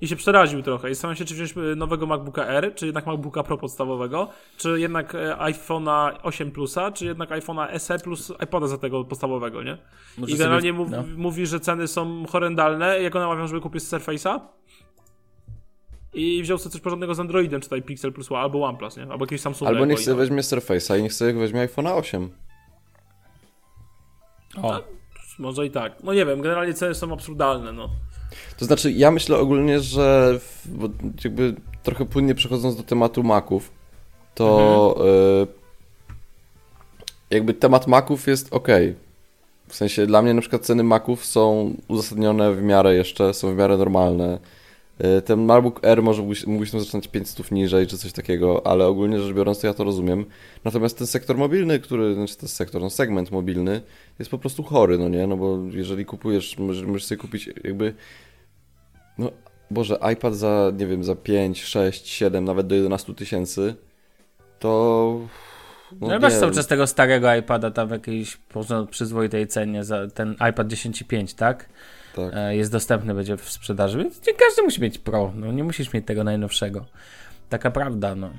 i się przeraził trochę. I zastanawiam się, czy wziąć e, nowego MacBooka R, czy jednak MacBooka Pro podstawowego, czy jednak e, iPhone'a 8 Plusa, czy jednak iPhone'a SE plus iPoda za tego podstawowego, nie? Może I generalnie sobie- mów, no. mówi, że ceny są horrendalne. Jak go namawiam, żeby kupić Surface'a i wziął sobie coś porządnego z Androidem, czy tutaj Pixel Plus albo OnePlus, nie? Albo jakiś Samsung. Albo niech sobie weźmie Surface'a i niech sobie weźmie iPhone'a 8. O, Może i tak. No nie wiem, generalnie ceny są absurdalne, no. To znaczy, ja myślę ogólnie, że w, bo jakby trochę płynnie przechodząc do tematu Maców, to e, jakby temat Maców jest ok. W sensie dla mnie na przykład ceny Maców są uzasadnione w miarę jeszcze, są w miarę normalne. E, Ten MacBook Air może mógłbyś, tam zaczynać 500 niżej czy coś takiego, ale ogólnie rzecz biorąc to ja to rozumiem. Natomiast ten sektor mobilny, który, znaczy ten sektor, no segment mobilny jest po prostu chory, no nie? No bo jeżeli kupujesz, możesz, możesz sobie kupić jakby no, Boże, iPad za, nie wiem, za 5, 6, 7, nawet do 11 tysięcy, to... no, nie masz cały czas tego starego iPada tam w jakiejś można przyzwoitej cenie za ten iPad 10.5, tak? Tak. E, Jest dostępny, będzie w sprzedaży, więc nie każdy musi mieć Pro, no nie musisz mieć tego najnowszego. Taka prawda, no.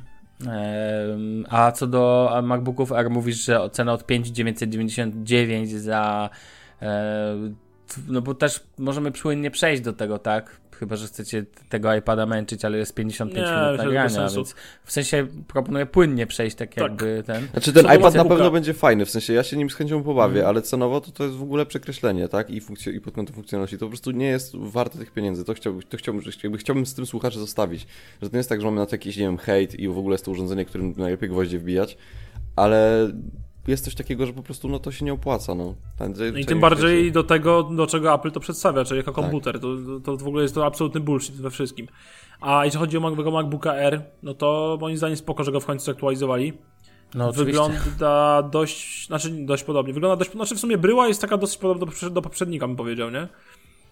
A co do MacBooków R mówisz, że cena od 5,999 za e, no bo też możemy płynnie przejść do tego, tak? Chyba, że chcecie tego iPada męczyć, ale jest 55 Nie, minut nagrania, więc w sensie proponuję płynnie przejść tak Tak. jakby ten. Znaczy ten iPad na pewno będzie fajny, w sensie ja się nim z chęcią pobawię, Mhm. ale cenowo to to jest w ogóle przekreślenie, tak? I, funkcjo- i pod kątem funkcjonalności. To po prostu nie jest warte tych pieniędzy. To chciałbym, to chciałbym, jakby chciałbym z tym słuchaczy zostawić. Że to nie jest tak, że mamy na to jakiś, nie wiem, hejt i w ogóle jest to urządzenie, którym najlepiej gwoździe wbijać, ale jest coś takiego, że po prostu no to się nie opłaca, no. Prędzej- No I tym bardziej chcecie. do tego, do czego Apple to przedstawia, czyli jako Tak. komputer. To, to, to w ogóle jest to absolutny bullshit we wszystkim. A jeśli chodzi o nowego MacBooka R, no to moim zdaniem spoko, że go w końcu zaktualizowali. No oczywiście. Wygląda dość, znaczy dość podobnie. Wygląda dość, znaczy w sumie bryła jest taka dosyć podobna do poprzednika, bym powiedział, nie?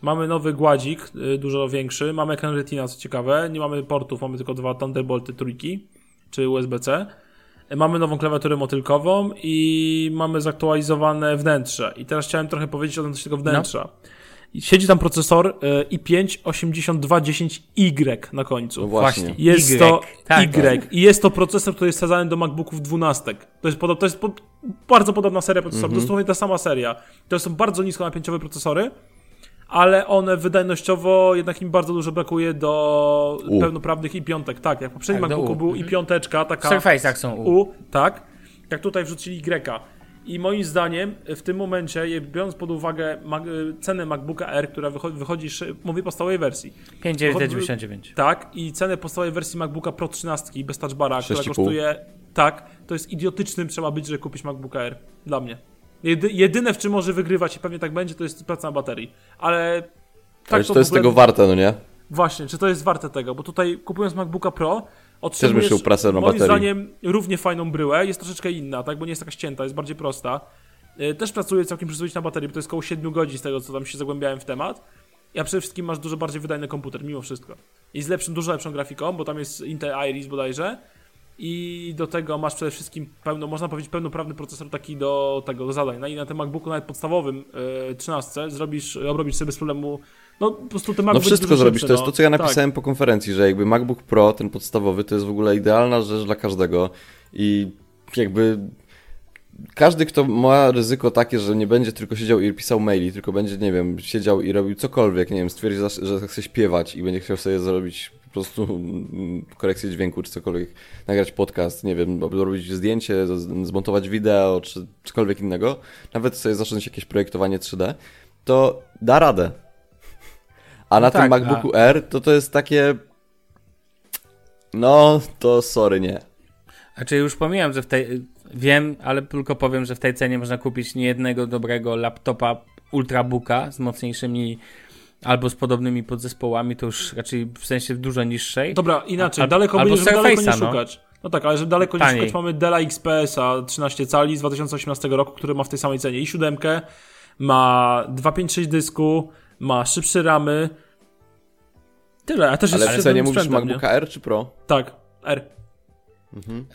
Mamy nowy gładzik, y, dużo większy. Mamy ekran Retina, co ciekawe. Nie mamy portów, mamy tylko dwa Thunderbolty trójki, czy USB-C. Y, Mamy nową klawiaturę motylkową i mamy zaktualizowane wnętrze. I teraz chciałem trochę powiedzieć odnośnie tego wnętrza. I Siedzi tam procesor y, i5 8210Y na końcu. No właśnie. Jest Y. to Tak, Y. I jest to procesor, który jest wsadzany do MacBooków 12. To jest, podo- to jest po- bardzo podobna seria procesorów. Mhm. Dosłownie ta sama seria. To są bardzo niskonapięciowe procesory, ale one wydajnościowo jednak im bardzo dużo brakuje do U. pełnoprawnych i piątek. Tak, jak w poprzednim Tak, MacBooku U. był i piąteczka, W taka Surface'ach są U. U, tak. Jak tutaj wrzucili Y. I moim zdaniem w tym momencie, biorąc pod uwagę cenę MacBooka R, która wychodzi, wychodzi mówię podstawowej wersji, 5999. tak, i cenę podstawowej wersji MacBooka Pro 13 bez touch bara, która 6,5. kosztuje, tak, to jest idiotycznym trzeba być, żeby kupić MacBooka R. Dla mnie. Jedy, jedyne, w czym może wygrywać i pewnie tak będzie, to jest praca na baterii. Ale tak Ale czy to w jest ogóle- tego warte, no nie? Właśnie, czy to jest warte tego? Bo tutaj kupując MacBooka Pro otrzymujesz szył prasę na moim baterii. zdaniem równie fajną bryłę, jest troszeczkę inna, tak, bo nie jest taka ścięta, jest bardziej prosta. Yy, Też pracuje całkiem przyzwoicie na baterii, bo to jest około 7 godzin z tego, co tam się zagłębiałem w temat. A przede wszystkim masz dużo bardziej wydajny komputer, mimo wszystko. I z lepszym, dużo lepszą grafiką, bo tam jest Intel Iris bodajże. I do tego masz przede wszystkim pełno, można powiedzieć, pełnoprawny procesor taki do tego, do zadań. No i na tym MacBooku nawet podstawowym yy, 13 zrobisz, obrobisz sobie bez problemu, no po prostu ten No MacBook wszystko dużo zrobisz. To jest no. to, co ja Tak. napisałem po konferencji, że jakby MacBook Pro, ten podstawowy, to jest w ogóle idealna rzecz dla każdego i jakby każdy, kto ma ryzyko takie, że nie będzie tylko siedział i pisał maili, tylko będzie, nie wiem, siedział i robił cokolwiek, nie wiem, stwierdzi, że chce śpiewać i będzie chciał sobie zrobić po prostu mm, korekcję dźwięku czy cokolwiek, nagrać podcast, nie wiem, robić zdjęcie, zmontować wideo czy cokolwiek innego, nawet sobie zacząć jakieś projektowanie 3D, to da radę. A na tak, tym MacBooku R to to jest takie. No, to sorry, nie. Znaczy już pomijam, że w tej... Wiem, ale tylko powiem, że w tej cenie można kupić niejednego dobrego laptopa Ultrabooka z mocniejszymi albo z podobnymi podzespołami, to już raczej w sensie dużo niższej. Dobra, inaczej, Al- daleko albo będzie, żeby daleko nie no. szukać. No tak, ale żeby daleko nie szukać, mamy Della XPS-a 13 cali z 2018 roku, który ma w tej samej cenie i siódemkę, ma 256 dysku, ma szybsze ramy. Tyle, a też jest Ale w świetnym cenie mówisz MacBooka R czy Pro? Nie? Tak, R.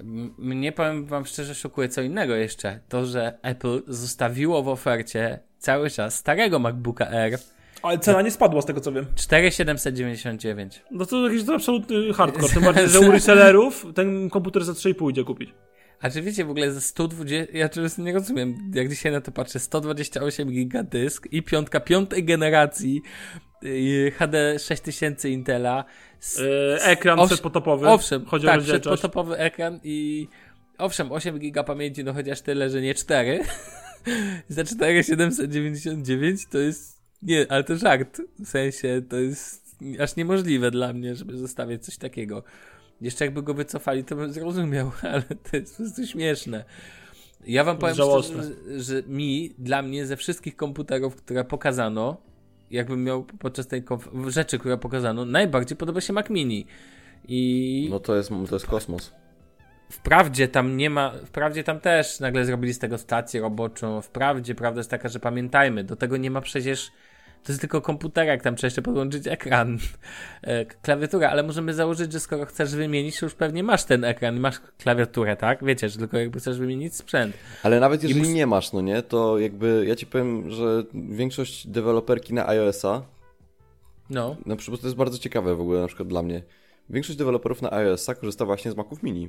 M- Mnie powiem wam szczerze szokuje co innego jeszcze. To, że Apple zostawiło w ofercie cały czas starego MacBooka R Ale cena nie spadła z tego co wiem. 4799. No to jakiś to absolutny hardcore. Tym bardziej, że u resellerów ten komputer za 3,5 idzie kupić. A czy wiecie w ogóle ze 120, ja często nie rozumiem, jak dzisiaj na to patrzę, 128 giga dysk i piątka piątej generacji y, HD 6000 Intela. z- Yy, ekran owsz- przedpotopowy. Owszem, chodzi o tak, rozdzielczość. przedpotopowy ekran i owszem, 8 giga pamięci, no chociaż tyle, że nie 4. Za 4799 to jest, nie, ale to żart, w sensie to jest aż niemożliwe dla mnie, żeby zostawiać coś takiego. Jeszcze jakby go wycofali, to bym zrozumiał, ale to jest po prostu śmieszne. Ja wam powiem szczerze, że, że mi, dla mnie ze wszystkich komputerów, które pokazano, jakbym miał podczas tej konf- rzeczy, które pokazano, najbardziej podoba się Mac Mini. I No to jest, to jest kosmos. Wprawdzie tam nie ma, wprawdzie tam też nagle zrobili z tego stację roboczą, wprawdzie prawda jest taka, że pamiętajmy, do tego nie ma przecież, to jest tylko komputerek, tam trzeba jeszcze podłączyć ekran, e, klawiaturę, ale możemy założyć, że skoro chcesz wymienić, to już pewnie masz ten ekran. I masz klawiaturę, tak? Wiecie, że tylko jakby chcesz wymienić sprzęt. Ale nawet jeżeli mus- nie masz, no nie, to jakby ja ci powiem, że większość deweloperki na iOS-a, No, na przykład to jest bardzo ciekawe w ogóle na przykład dla mnie, większość deweloperów na iOS-a korzysta właśnie z Maców Mini,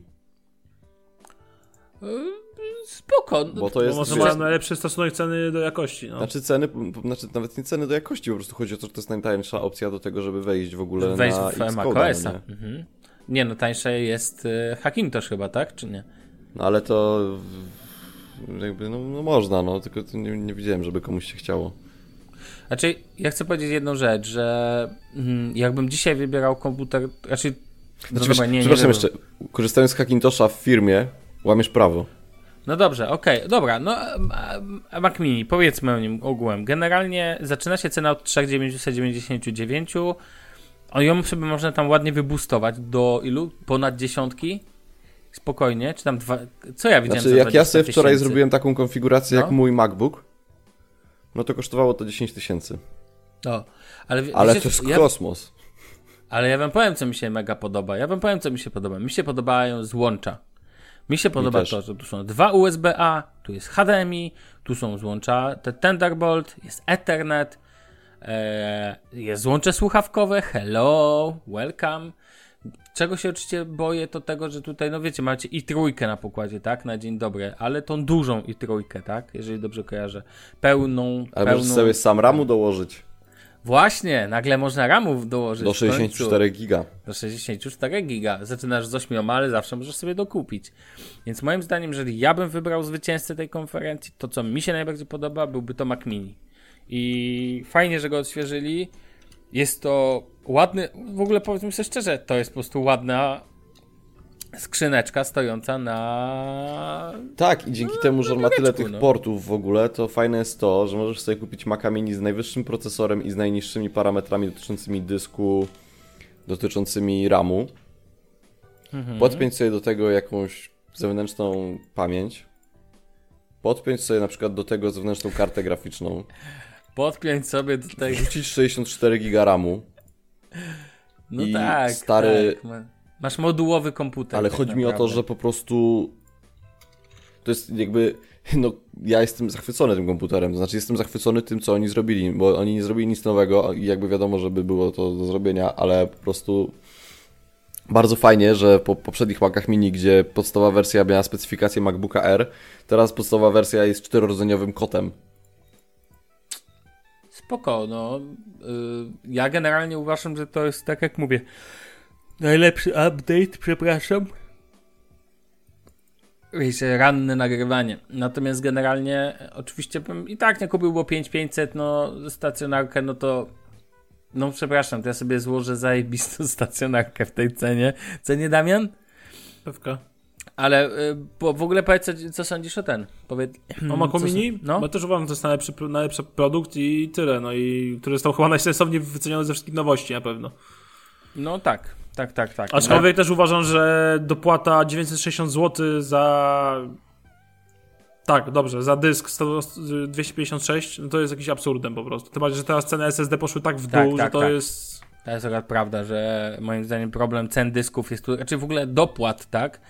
spoko. bo to Bo jest, może mają najlepszy stosunek ceny do jakości. No. znaczy ceny, znaczy nawet nie ceny do jakości, po prostu chodzi o to, że to jest najtańsza opcja do tego, żeby wejść w ogóle Wejść na w macOSa. no nie? Mhm. Nie no, tańsze jest y, Hackintosh chyba, tak? Czy nie? No ale to jakby, no, no można, no, tylko to nie, nie widziałem, żeby komuś się chciało. Znaczy, ja chcę powiedzieć jedną rzecz, że mm, jakbym dzisiaj wybierał komputer, raczej. No Znaczy, dobra, wiesz, nie, nie przepraszam wybieram. jeszcze, korzystając z Hackintosha w firmie, łamiesz prawo. No dobrze, okej, dobra, no Mac Mini, powiedzmy o nim ogółem. Generalnie zaczyna się cena od 3,999. O ją sobie można tam ładnie wybustować do ilu? Ponad dziesiątki? Spokojnie, czy tam dwa. Co ja widziałem Znaczy, jak ja 20 sobie wczoraj tysięcy? zrobiłem taką konfigurację jak No. mój MacBook, no to kosztowało to 10 tysięcy. No, ale, Ale wiecie to jest ja, kosmos. Ale ja wam powiem, co mi się mega podoba. Ja wam powiem, co mi się podoba. Mi się podobają złącza. Mi się podoba też. to, że tu są dwa USB-A, tu jest HDMI, tu są złącza te Thunderbolt, jest Ethernet, e, jest złącze słuchawkowe, hello, welcome. Czego się oczywiście boję, to tego, że tutaj, no wiecie, macie i trójkę na pokładzie, tak, na dzień dobry, ale tą dużą i trójkę, tak, jeżeli dobrze kojarzę. Pełną, Ale pełną... możesz sobie sam ramu dołożyć Właśnie, nagle można ramów dołożyć. do w końcu. 64 giga. Do 64 giga. Zaczynasz z 8, ale zawsze możesz sobie dokupić. Więc moim zdaniem, jeżeli ja bym wybrał zwycięzcę tej konferencji, to co mi się najbardziej podoba, byłby to Mac Mini. I fajnie, że go odświeżyli. Jest to ładny, w ogóle powiedzmy sobie szczerze, to jest po prostu ładna skrzyneczka stojąca na... Tak, i dzięki temu, że on ma tyle tych no. portów w ogóle, to fajne jest to, że możesz sobie kupić Maca Mini z najwyższym procesorem i z najniższymi parametrami dotyczącymi dysku, dotyczącymi RAMu. Mhm. Podpiąć sobie do tego jakąś zewnętrzną pamięć. Podpiąć sobie na przykład do tego zewnętrzną kartę graficzną. Podpiąć sobie tutaj... Wrzucić 64 giga RAMu. No I tak, stary- tak. Ma- Masz modułowy komputer. Ale tak chodzi mi o to, naprawdę. że po prostu to jest jakby, no ja jestem zachwycony tym komputerem, to znaczy jestem zachwycony tym, co oni zrobili, bo oni nie zrobili nic nowego i jakby wiadomo, żeby było to do zrobienia, ale po prostu bardzo fajnie, że po poprzednich Macach Mini, gdzie podstawowa wersja miała specyfikację MacBooka R, teraz podstawowa wersja jest czterorodzeniowym kotem. Spoko, no. Y, ja generalnie uważam, że to jest tak jak mówię. Najlepszy update, przepraszam. Wiecie, ranne nagrywanie. Natomiast generalnie, oczywiście bym i tak nie kupił, bo 5500, no stacjonarkę, no to. No przepraszam, to ja sobie złożę zajebistą stacjonarkę w tej cenie. Cenie Damian? Pewka. Ale y, bo w ogóle powiedz, co, co sądzisz o ten? Powiedz, O Macu Mini? No. Bo też uważam, że to jest najlepszy, najlepszy produkt i tyle. No i który został chyba najsensowniej wyceniony ze wszystkich nowości na pewno. No tak, tak, tak, tak. Aczkolwiek też uważam, że dopłata 960 zł za. Tak, dobrze, za dysk 100, 256, no to jest jakiś absurdem po prostu. Tym bardziej, że teraz ceny SSD poszły tak w dół, Tak, że tak, to tak. jest. To jest akurat prawda, że moim zdaniem problem cen dysków jest tu, znaczy w ogóle dopłat, tak?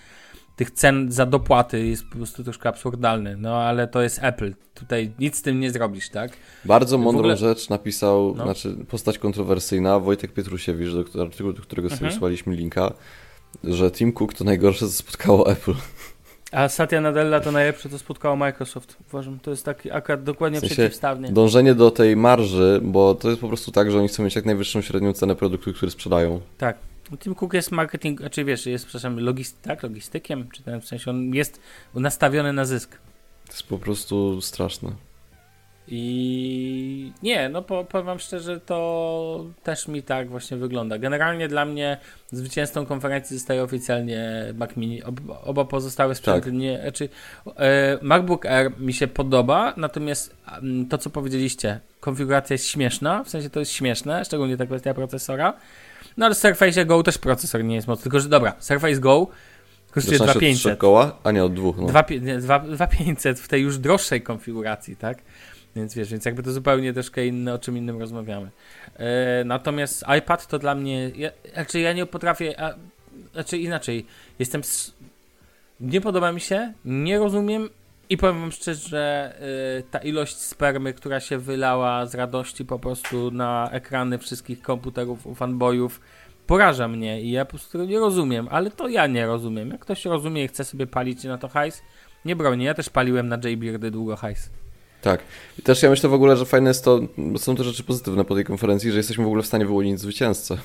Tych cen za dopłaty jest po prostu troszkę absurdalny. No ale to jest Apple. Tutaj nic z tym nie zrobisz, tak? Bardzo mądrą ogóle- rzecz napisał, No. znaczy postać kontrowersyjna, Wojtek Pietrusiewicz, do artykułu, do którego sobie Mhm. wysłaliśmy linka, że Tim Cook to najgorsze, co spotkało Apple. A Satya Nadella to najlepsze, co spotkało Microsoft. Uważam, to jest taki akurat dokładnie W sensie przeciwstawnie. Dążenie do tej marży, bo to jest po prostu tak, że oni chcą mieć jak najwyższą średnią cenę produktu, który sprzedają. Tak. Tim Cook jest marketing, czy wiesz, jest, przepraszam, logist, tak, logistykiem, czy ten, w sensie on jest nastawiony na zysk. To jest po prostu straszne. I nie, no po, powiem wam szczerze, to też mi tak właśnie wygląda. Generalnie dla mnie zwycięzcą konferencji zostaje oficjalnie Mac Mini. Ob, oba pozostałe sprzęty Tak. nie. Znaczy, e, MacBook Air mi się podoba, natomiast mm, to, co powiedzieliście, konfiguracja jest śmieszna, w sensie to jest śmieszne, szczególnie ta kwestia procesora. No ale Surface Go też procesor nie jest mocny, tylko że dobra, Surface Go kosztuje Zaczyna się od 2500. trzech koła, a nie od dwóch. No. Dwa pi- nie, dwa- 2500 w tej już droższej konfiguracji, tak? Więc wiesz, więc jakby to zupełnie troszkę inne, o czym innym rozmawiamy. E, natomiast iPad to dla mnie, ja, znaczy ja nie potrafię, a, znaczy inaczej, jestem, nie podoba mi się, nie rozumiem i powiem wam szczerze, że e, ta ilość spermy, która się wylała z radości po prostu na ekrany wszystkich komputerów fanboyów, poraża mnie i ja po prostu nie rozumiem, ale to ja nie rozumiem. Jak ktoś rozumie i chce sobie palić na to hajs, nie bronię. Ja też paliłem na J-Beardy długo hajs. Tak. I też ja myślę w ogóle, że fajne jest to, bo są to rzeczy pozytywne po tej konferencji, że jesteśmy w ogóle w stanie wyłonić zwycięzcę.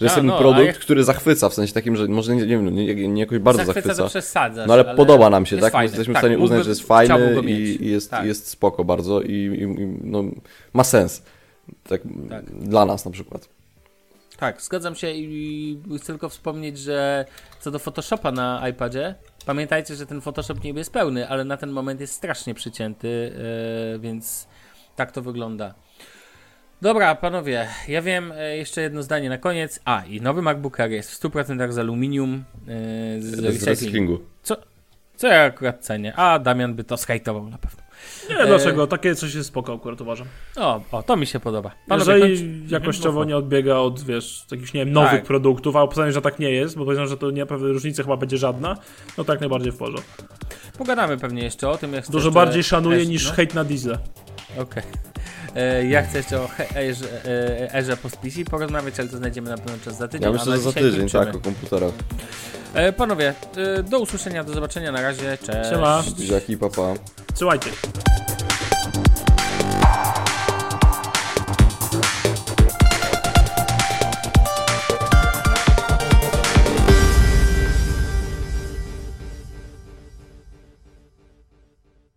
Że jest A, ten no, produkt, jak- który zachwyca, w sensie takim, że może nie, nie wiem, nie, nie jakoś bardzo Zachwyca, zachwyca. No ale, podoba nam się, tak? fajny. Jesteśmy Tak, w stanie uznać, mógłby- że jest fajny i, i jest, Tak. jest spoko bardzo i, i, i no, ma sens. Tak, Tak. Dla nas na przykład. Tak, zgadzam się i chcę tylko wspomnieć, że co do Photoshopa na iPadzie, pamiętajcie, że ten Photoshop niby jest pełny, ale na ten moment jest strasznie przycięty, yy, więc tak to wygląda. Dobra, panowie, ja wiem, e, jeszcze jedno zdanie na koniec. A, i nowy MacBook Air jest w 100% z aluminium, yy, z, Z recyklingu. recyklingu. Co ja akurat cenię. A, Damian by to skajtował na pewno. Nie, E, dlaczego? Takie coś jest spoko akurat uważam. O, o, to mi się podoba. Panowie, Jeżeli jakościowo Mhm, nie odbiega od, wiesz, takich, nie wiem, nowych Tak. produktów, a powiedzmy, że tak nie jest, bo powiedzmy, że to nie pewnie różnicy chyba będzie żadna, no tak najbardziej w porządku. Pogadamy pewnie jeszcze o tym, jak Dużo jeszcze- bardziej szanuję niż no. hejt na diesle. Okej. E, Ja chcę jeszcze o Erze, e, Erze porozmawiać, ale to znajdziemy na pewno czas za tydzień. Ja a myślę, że za tydzień, kończymy. tak, o komputerach. E, Panowie, e, do usłyszenia, do zobaczenia, na razie, cześć. Siema. Buziaki, papa. Słuchajcie.